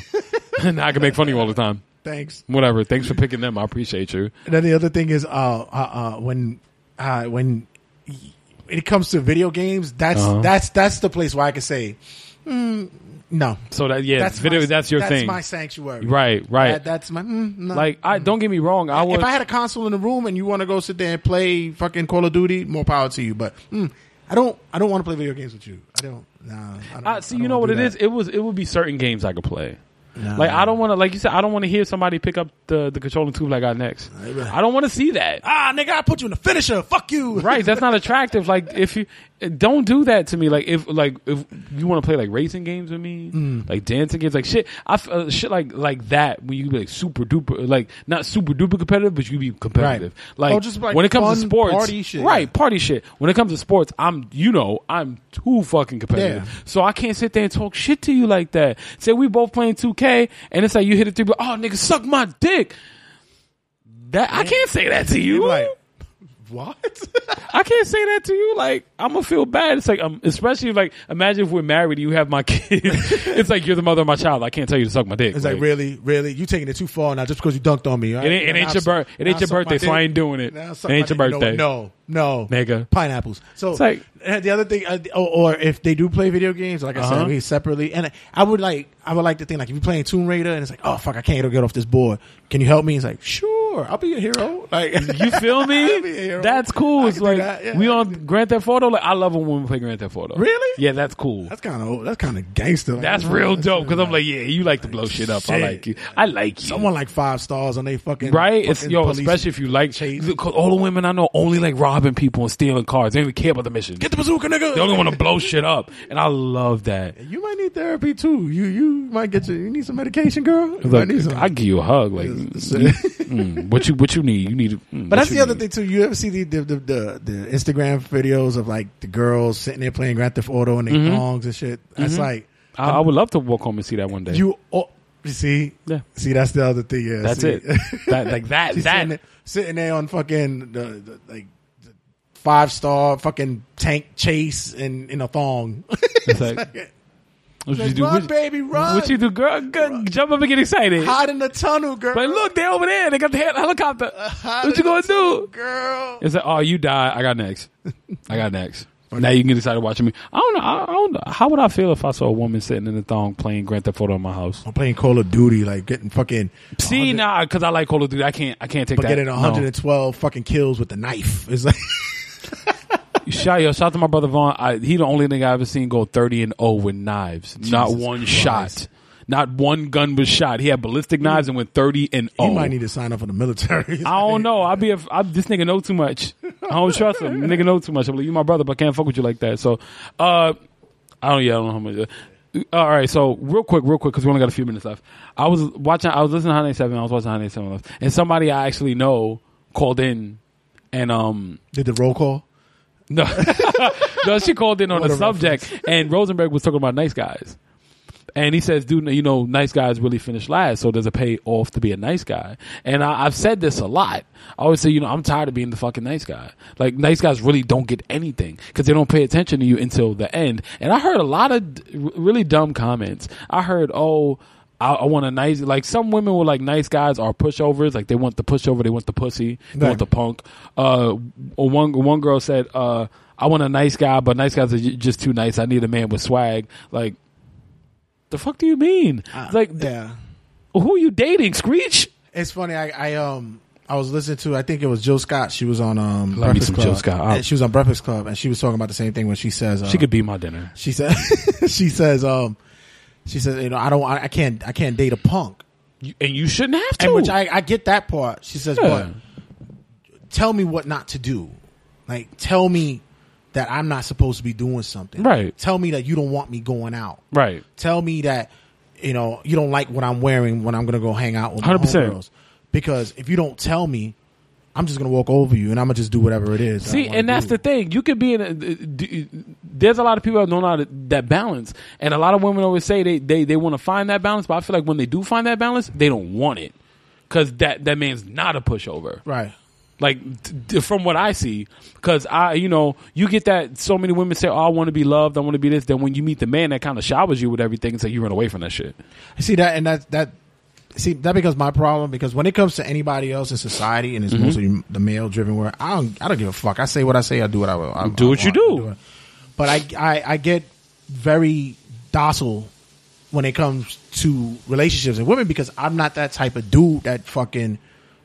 and I can make fun of you all the time.
Thanks.
Whatever. Thanks for picking them. I appreciate you.
And then the other thing is, uh, uh, uh when, uh, when it comes to video games, that's
Uh-huh.
that's that's the place where I can say, mm, no,
So that yeah,
that's
video.
my,
that's your
that's
thing.
my sanctuary.
right. Right.
That, that's my mm, no.
like I don't get me wrong. I would.
if I had a console in the room and you want to go sit there and play fucking Call of Duty, more power to you. But mm, I don't. I don't want to play video games with you. I don't. Nah. I don't,
I, see,
I
you
don't
know what it
do
is?
that.
It was. It would be certain games I could play.
Nah.
Like I don't want to, like you said, I don't want to hear somebody pick up the the controlling tube like I got next. I don't want to see that.
Ah, nigga, I put you in the finisher. Fuck you.
Right, that's not attractive. Like if you don't do that to me. Like if like if you want to play like racing games with me,
Mm.
like dancing games, like shit. I uh, shit like like that when you be like super duper, like not super duper competitive, but you be competitive. Like,
Oh, just like
when it comes to sports,
party shit,
right? Party shit. When it comes to sports, I'm you know I'm too fucking competitive,
Yeah.
so I can't sit there and talk shit to you like that. Say we both playing 2K, and it's like you hit it three, but oh nigga, suck my dick. That I can't say that to you.
Like, what?
I can't say that to you. Like, I'm gonna feel bad. It's like, um, especially like, imagine if we're married and you have my kid. it's like you're the mother of my child. I can't tell you to suck my dick.
It's like, really, really, you taking it too far now just because you dunked on me. Right?
It ain't- it ain't your
suck-
bir- it ain't your birthday, so I ain't doing it. It ain't your birthday.
No, no.
Nigga.
Pineapples. So
It's like-
the other thing, uh, or, or if they do play video games, like I
Uh-huh.
said, we separately. And I would like, I would like to think like if you're playing Tomb Raider and it's like, oh fuck, I can't get off this board. Can you help me? It's like, sure, I'll be a hero. Like
You feel
I'll be a
me? That's cool. It's like
that, yeah.
we on Grand Theft Auto. Like I love when we play Grand Theft Auto.
Really?
Yeah, that's cool.
That's kind of that's kind of gangster. Like,
That's real dope because I'm like, yeah, you like to blow shit up. I like you. I like you.
someone like five stars on they fucking
Right? It's yo, especially if you like
chase.
Cause all the women I know only like robbing people and stealing cars. They don't even care about the mission.
Get the bazooka, nigga.
They only want to blow shit up, and I love that.
You might need therapy too. You you might get you. You need some medication, girl. You
Look,
need some-
I give you a hug. Like, mm, what you what you need? You need. Mm,
But that's the other
need.
thing too. You ever see the the, the the the Instagram videos of like the girls sitting there playing Grand Theft Auto and they
Mm-hmm.
thongs and shit? That's like
I, I would love to walk home and see that one day.
you. Oh, you see,
Yeah.
see that's the other thing. Yeah,
that's
see?
it. that like that
She's sitting,
that.
there, sitting there on fucking the, the like five star fucking tank chase in in a thong.
It's like, what you
Like,
do?
run,
What,
baby, run!
what you do, girl? Go, jump up and get excited.
Hide in the tunnel, girl.
Like, look, they're over there. They got the helicopter.
Uh, hide
What you gonna
tunnel,
do?
girl?
It's like, oh, you die. I got next. I got next. Now you can get excited watching me. I don't know. I, don't know. How would I feel if I saw a woman sitting in the thong playing Grand Theft Auto in my house?
I'm playing Call of Duty, like getting fucking
See,
100
nah, because I like Call of Duty. I can't. I can't take that.
but
that.
getting
No.
112 fucking kills with the knife. It's like
Shout yo, shout out to my brother Vaughn. I, he the only nigga I ever seen go thirty and zero with knives. Not one
Christ.
shot. Not one gun was shot. He had ballistic knives and went thirty and
you
zero.
might need to sign up for the military.
I don't know. I be a, I, this nigga know too much. I don't trust him. nigga know too much. I'm like, you my brother, but I can't fuck with you like that. So, uh, I don't. Yeah, I don't know how much. all right. So real quick, real quick, because we only got a few minutes left. I was watching. I was listening to Hot 97. I was watching Hot 97 Left, and somebody I actually know called in, and um,
Did the roll call?
No, no, she called in on
What
the
a
subject, and Rosenberg was talking about nice guys. And he says, dude, you know, nice guys really finish last, so does it pay off to be a nice guy? And I, I've said this a lot. I always say, you know, I'm tired of being the fucking nice guy. Like, nice guys really don't get anything because they don't pay attention to you until the end. And I heard a lot of d- really dumb comments. I heard, oh, I, I want a nice, like some women were like nice guys are pushovers. Like they want the pushover, they want the pussy, they
Right.
want the punk. Uh, one one girl said, uh, "I want a nice guy, but nice guys are just too nice. I need a man with swag." Like, the fuck do you mean? It's like,
Yeah.
who are you dating, Screech?
It's funny. I, I um I was listening to I think it was Jill Scott. She was on um
Love
Breakfast Club.
Jill Scott. I'll-
And she was on Breakfast Club and she was talking about the same thing when she says uh,
She could be my dinner.
she said she says um she says you know I don't I, I can't I can't date a punk.
You- and you shouldn't have to.
And which I I get that part. She says
Yeah.
but tell me what not to do. Like tell me that I'm not supposed to be doing something.
Right.
Tell me that you don't want me going out.
right.
tell me that you know you don't like what I'm wearing when I'm gonna go hang out with my
100%.
homegirls. Because if you don't tell me, I'm just gonna walk over you and I'm gonna just do whatever it is.
See, and that's
do.
the thing. You could be in. A, d- there's a lot of people that don't know how to, that balance, and a lot of women always say they they, they want to find that balance, but I feel like when they do find that balance, they don't want it because that that man's not a pushover.
right.
Like t- from what I see, because I, you know, you get that so many women say, "Oh, I want to be loved, I want to be this." Then when you meet the man that kind of showers you with everything, and say you run away from that shit.
I see that, and that that see that becomes my problem because when it comes to anybody else in society and it's
Mm-hmm.
mostly the male driven world, I don't I don't give a fuck. I say what I say. I do what I will. I,
Do
I
what you
want.
do.
I it. But I, I I get very docile when it comes to relationships and women because I'm not that type of dude that fucking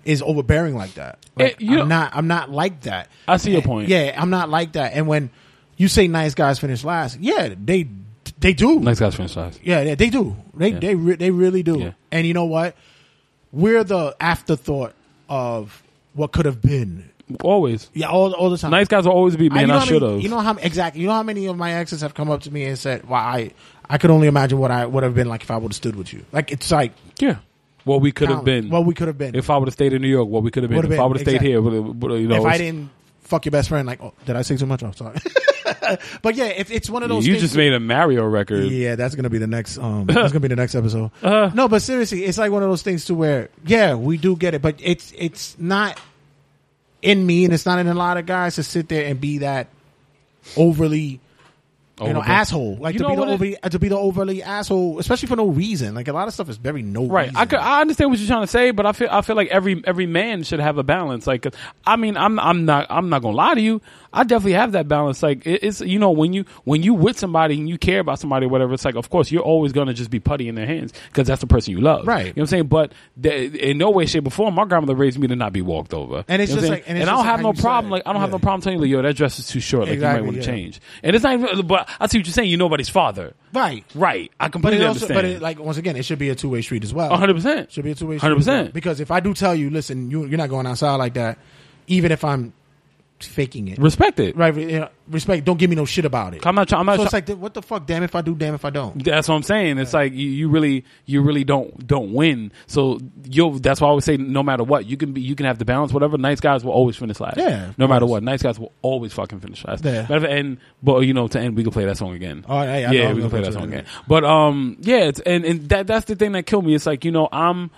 is overbearing like that. Like,
Eh, you
I'm not. I'm not like that.
I see your point.
Yeah, I'm not like that. And when you say nice guys finish last, yeah, they they do.
Nice guys last.
Yeah, they, they do. They
Yeah.
they re- they really do.
Yeah.
And you know what? We're the afterthought of what could have been.
Always.
Yeah, all all the time.
Nice guys will always be, man,
you know
I,
how
should
many-
have.
You know how exactly? You know how many of my exes have come up to me and said, "Well, I I could only imagine what I would have been like if I would have stood with you." Like it's like
yeah. What we could have been.
What we could have been.
if I would have stayed in New York, what we could have been.
Would've
if I
been,
would have stayed
exactly.
here, you know,
if I
it's-
didn't fuck your best friend, like, oh, did I say too much? I'm sorry. but yeah, if it's one of those.
you just made a Mario record.
Yeah, that's gonna be the next. Um, that's gonna be the next episode.
Uh-huh.
no, but seriously, it's like one of those things to where, yeah, we do get it, but it's it's not in me, and it's not in a lot of guys to sit there and be that overly, you know,
Over-
asshole. Like
You
to
know
be the
what it-
overly, uh, to be the overly asshole, especially for no reason. Like a lot of stuff is very no
Right,
reason.
I, could, I understand what you're trying to say, but I feel I feel like every every man should have a balance. Like, I mean, I'm I'm not I'm not gonna lie to you. I definitely have that balance. Like, it, it's you know when you when you with somebody and you care about somebody or whatever, it's like of course you're always gonna just be putty in their hands because that's the person you love.
Right.
You know what I'm saying? But th- in no way, shape, or form, my grandmother raised me to not be walked over.
And it's
You know what
just
I'm
like- and it's
I
just
don't
like
have
how
no
you
problem.
said.
Like I don't have
Yeah.
no problem telling you, like, yo, that dress is too short. Like you might want to
yeah.
change. And it's not even. But I see what you're saying. You're nobody's father.
right.
Right. I
But
completely
it also,
understand.
but it, like once again, it should be a two way street as well.
100. percent
Should be a two way street.
100%.
Because if I do tell you, listen, you, you're not going outside like that, even if I'm faking it,
Respect it.
right? you know, respect. Don't give me no shit about it.
I'm not. try- I'm not.
so
try-
it's like, what the fuck? Damn if I do, damn if I don't.
That's what I'm saying. It's like you, you really, you really don't don't win. So you'll. That's why I always say, no matter what, you can be, you can have the balance. Whatever. Nice guys will always finish last.
Yeah, of
No matter what, nice guys will always fucking finish last.
Yeah.
Matter of and but you know, to end, we can play that song again.
Oh, yeah, yeah, I
yeah,
I'm
we can play that song
in.
again. But um, yeah, it's and and that that's the thing that killed me. It's like you know, I'm.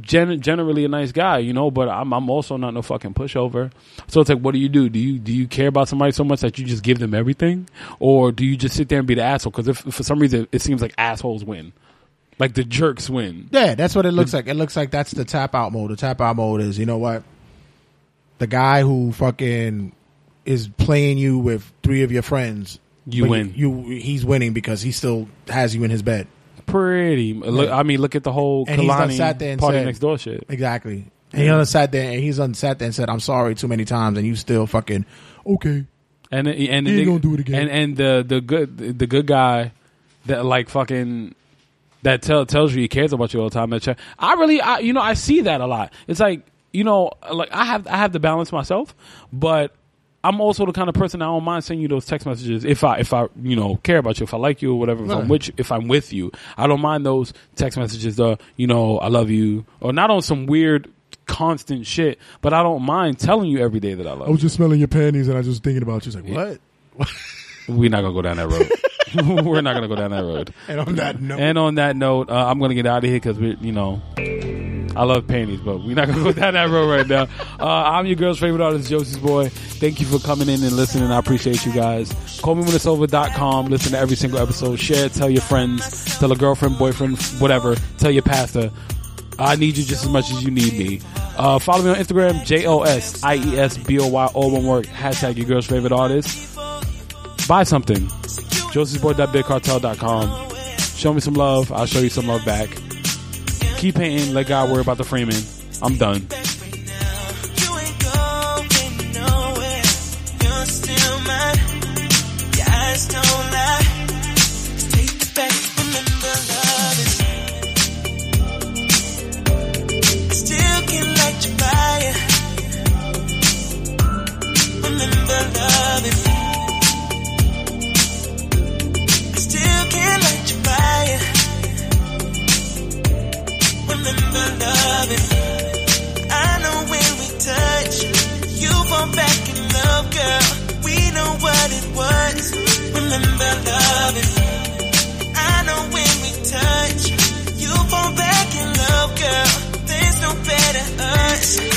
Gen- generally a nice guy, you know, but I'm I'm also not no fucking pushover. So it's like, what do you do? Do you do you care about somebody so much that you just give them everything, or do you just sit there and be the asshole? Because if, if for some reason it seems like assholes win, like the jerks win.
Yeah, that's what it looks like. It looks like that's the tap out mode. The tap out mode is, you know what? The guy who fucking is playing you with three of your friends.
You win.
You, he's winning because he still has you in his bed.
Pretty. Look, I mean, look at the whole
And he's
Kehlani
sat there and
party
said-
next door shit.
Exactly. And he done sat there and he's done sat there and said, "I'm sorry" too many times, and you still fucking okay.
And and
He gonna do it again.
And and the the good the good guy that like fucking that tell, tells you he cares about you all the time. That ch- I really, I, you know, I see that a lot. It's like you know, like I have I have the balance myself, but I'm also the kind of person I don't mind sending you those text messages if I if I you know care about you, if I like you or whatever. If I'm with you, if I'm with you, I don't mind those text messages. The you know I love you or not on some weird constant shit, but I don't mind telling you every day that I love
I was just smelling your panties and I was just thinking about you. It's like, what?
We're not gonna go down that road. We're not gonna go down that road.
And on that note,
And on that note, uh, I'm gonna get out of here because we, you know, I love panties, but we're not gonna go down that road right now. Uh, I'm your girl's favorite artist, Josie's boy. Thank you for coming in and listening. I appreciate you guys. callmewhenitsover.com. Listen to every single episode. Share. Tell your friends. Tell a girlfriend, boyfriend, whatever. Tell your pastor. I need you just as much as you need me. Uh, follow me on Instagram, J O S I E S B O Y, all one word. Hashtag your girl's favorite artist. Buy something. Josiesboy.bigcartel.com. Show me some love. I'll show you some love back. Keep painting. Let God worry about the framing. I'm done.
it once. Remember loving. I know when we touch, you fall back in love, girl. There's no better us.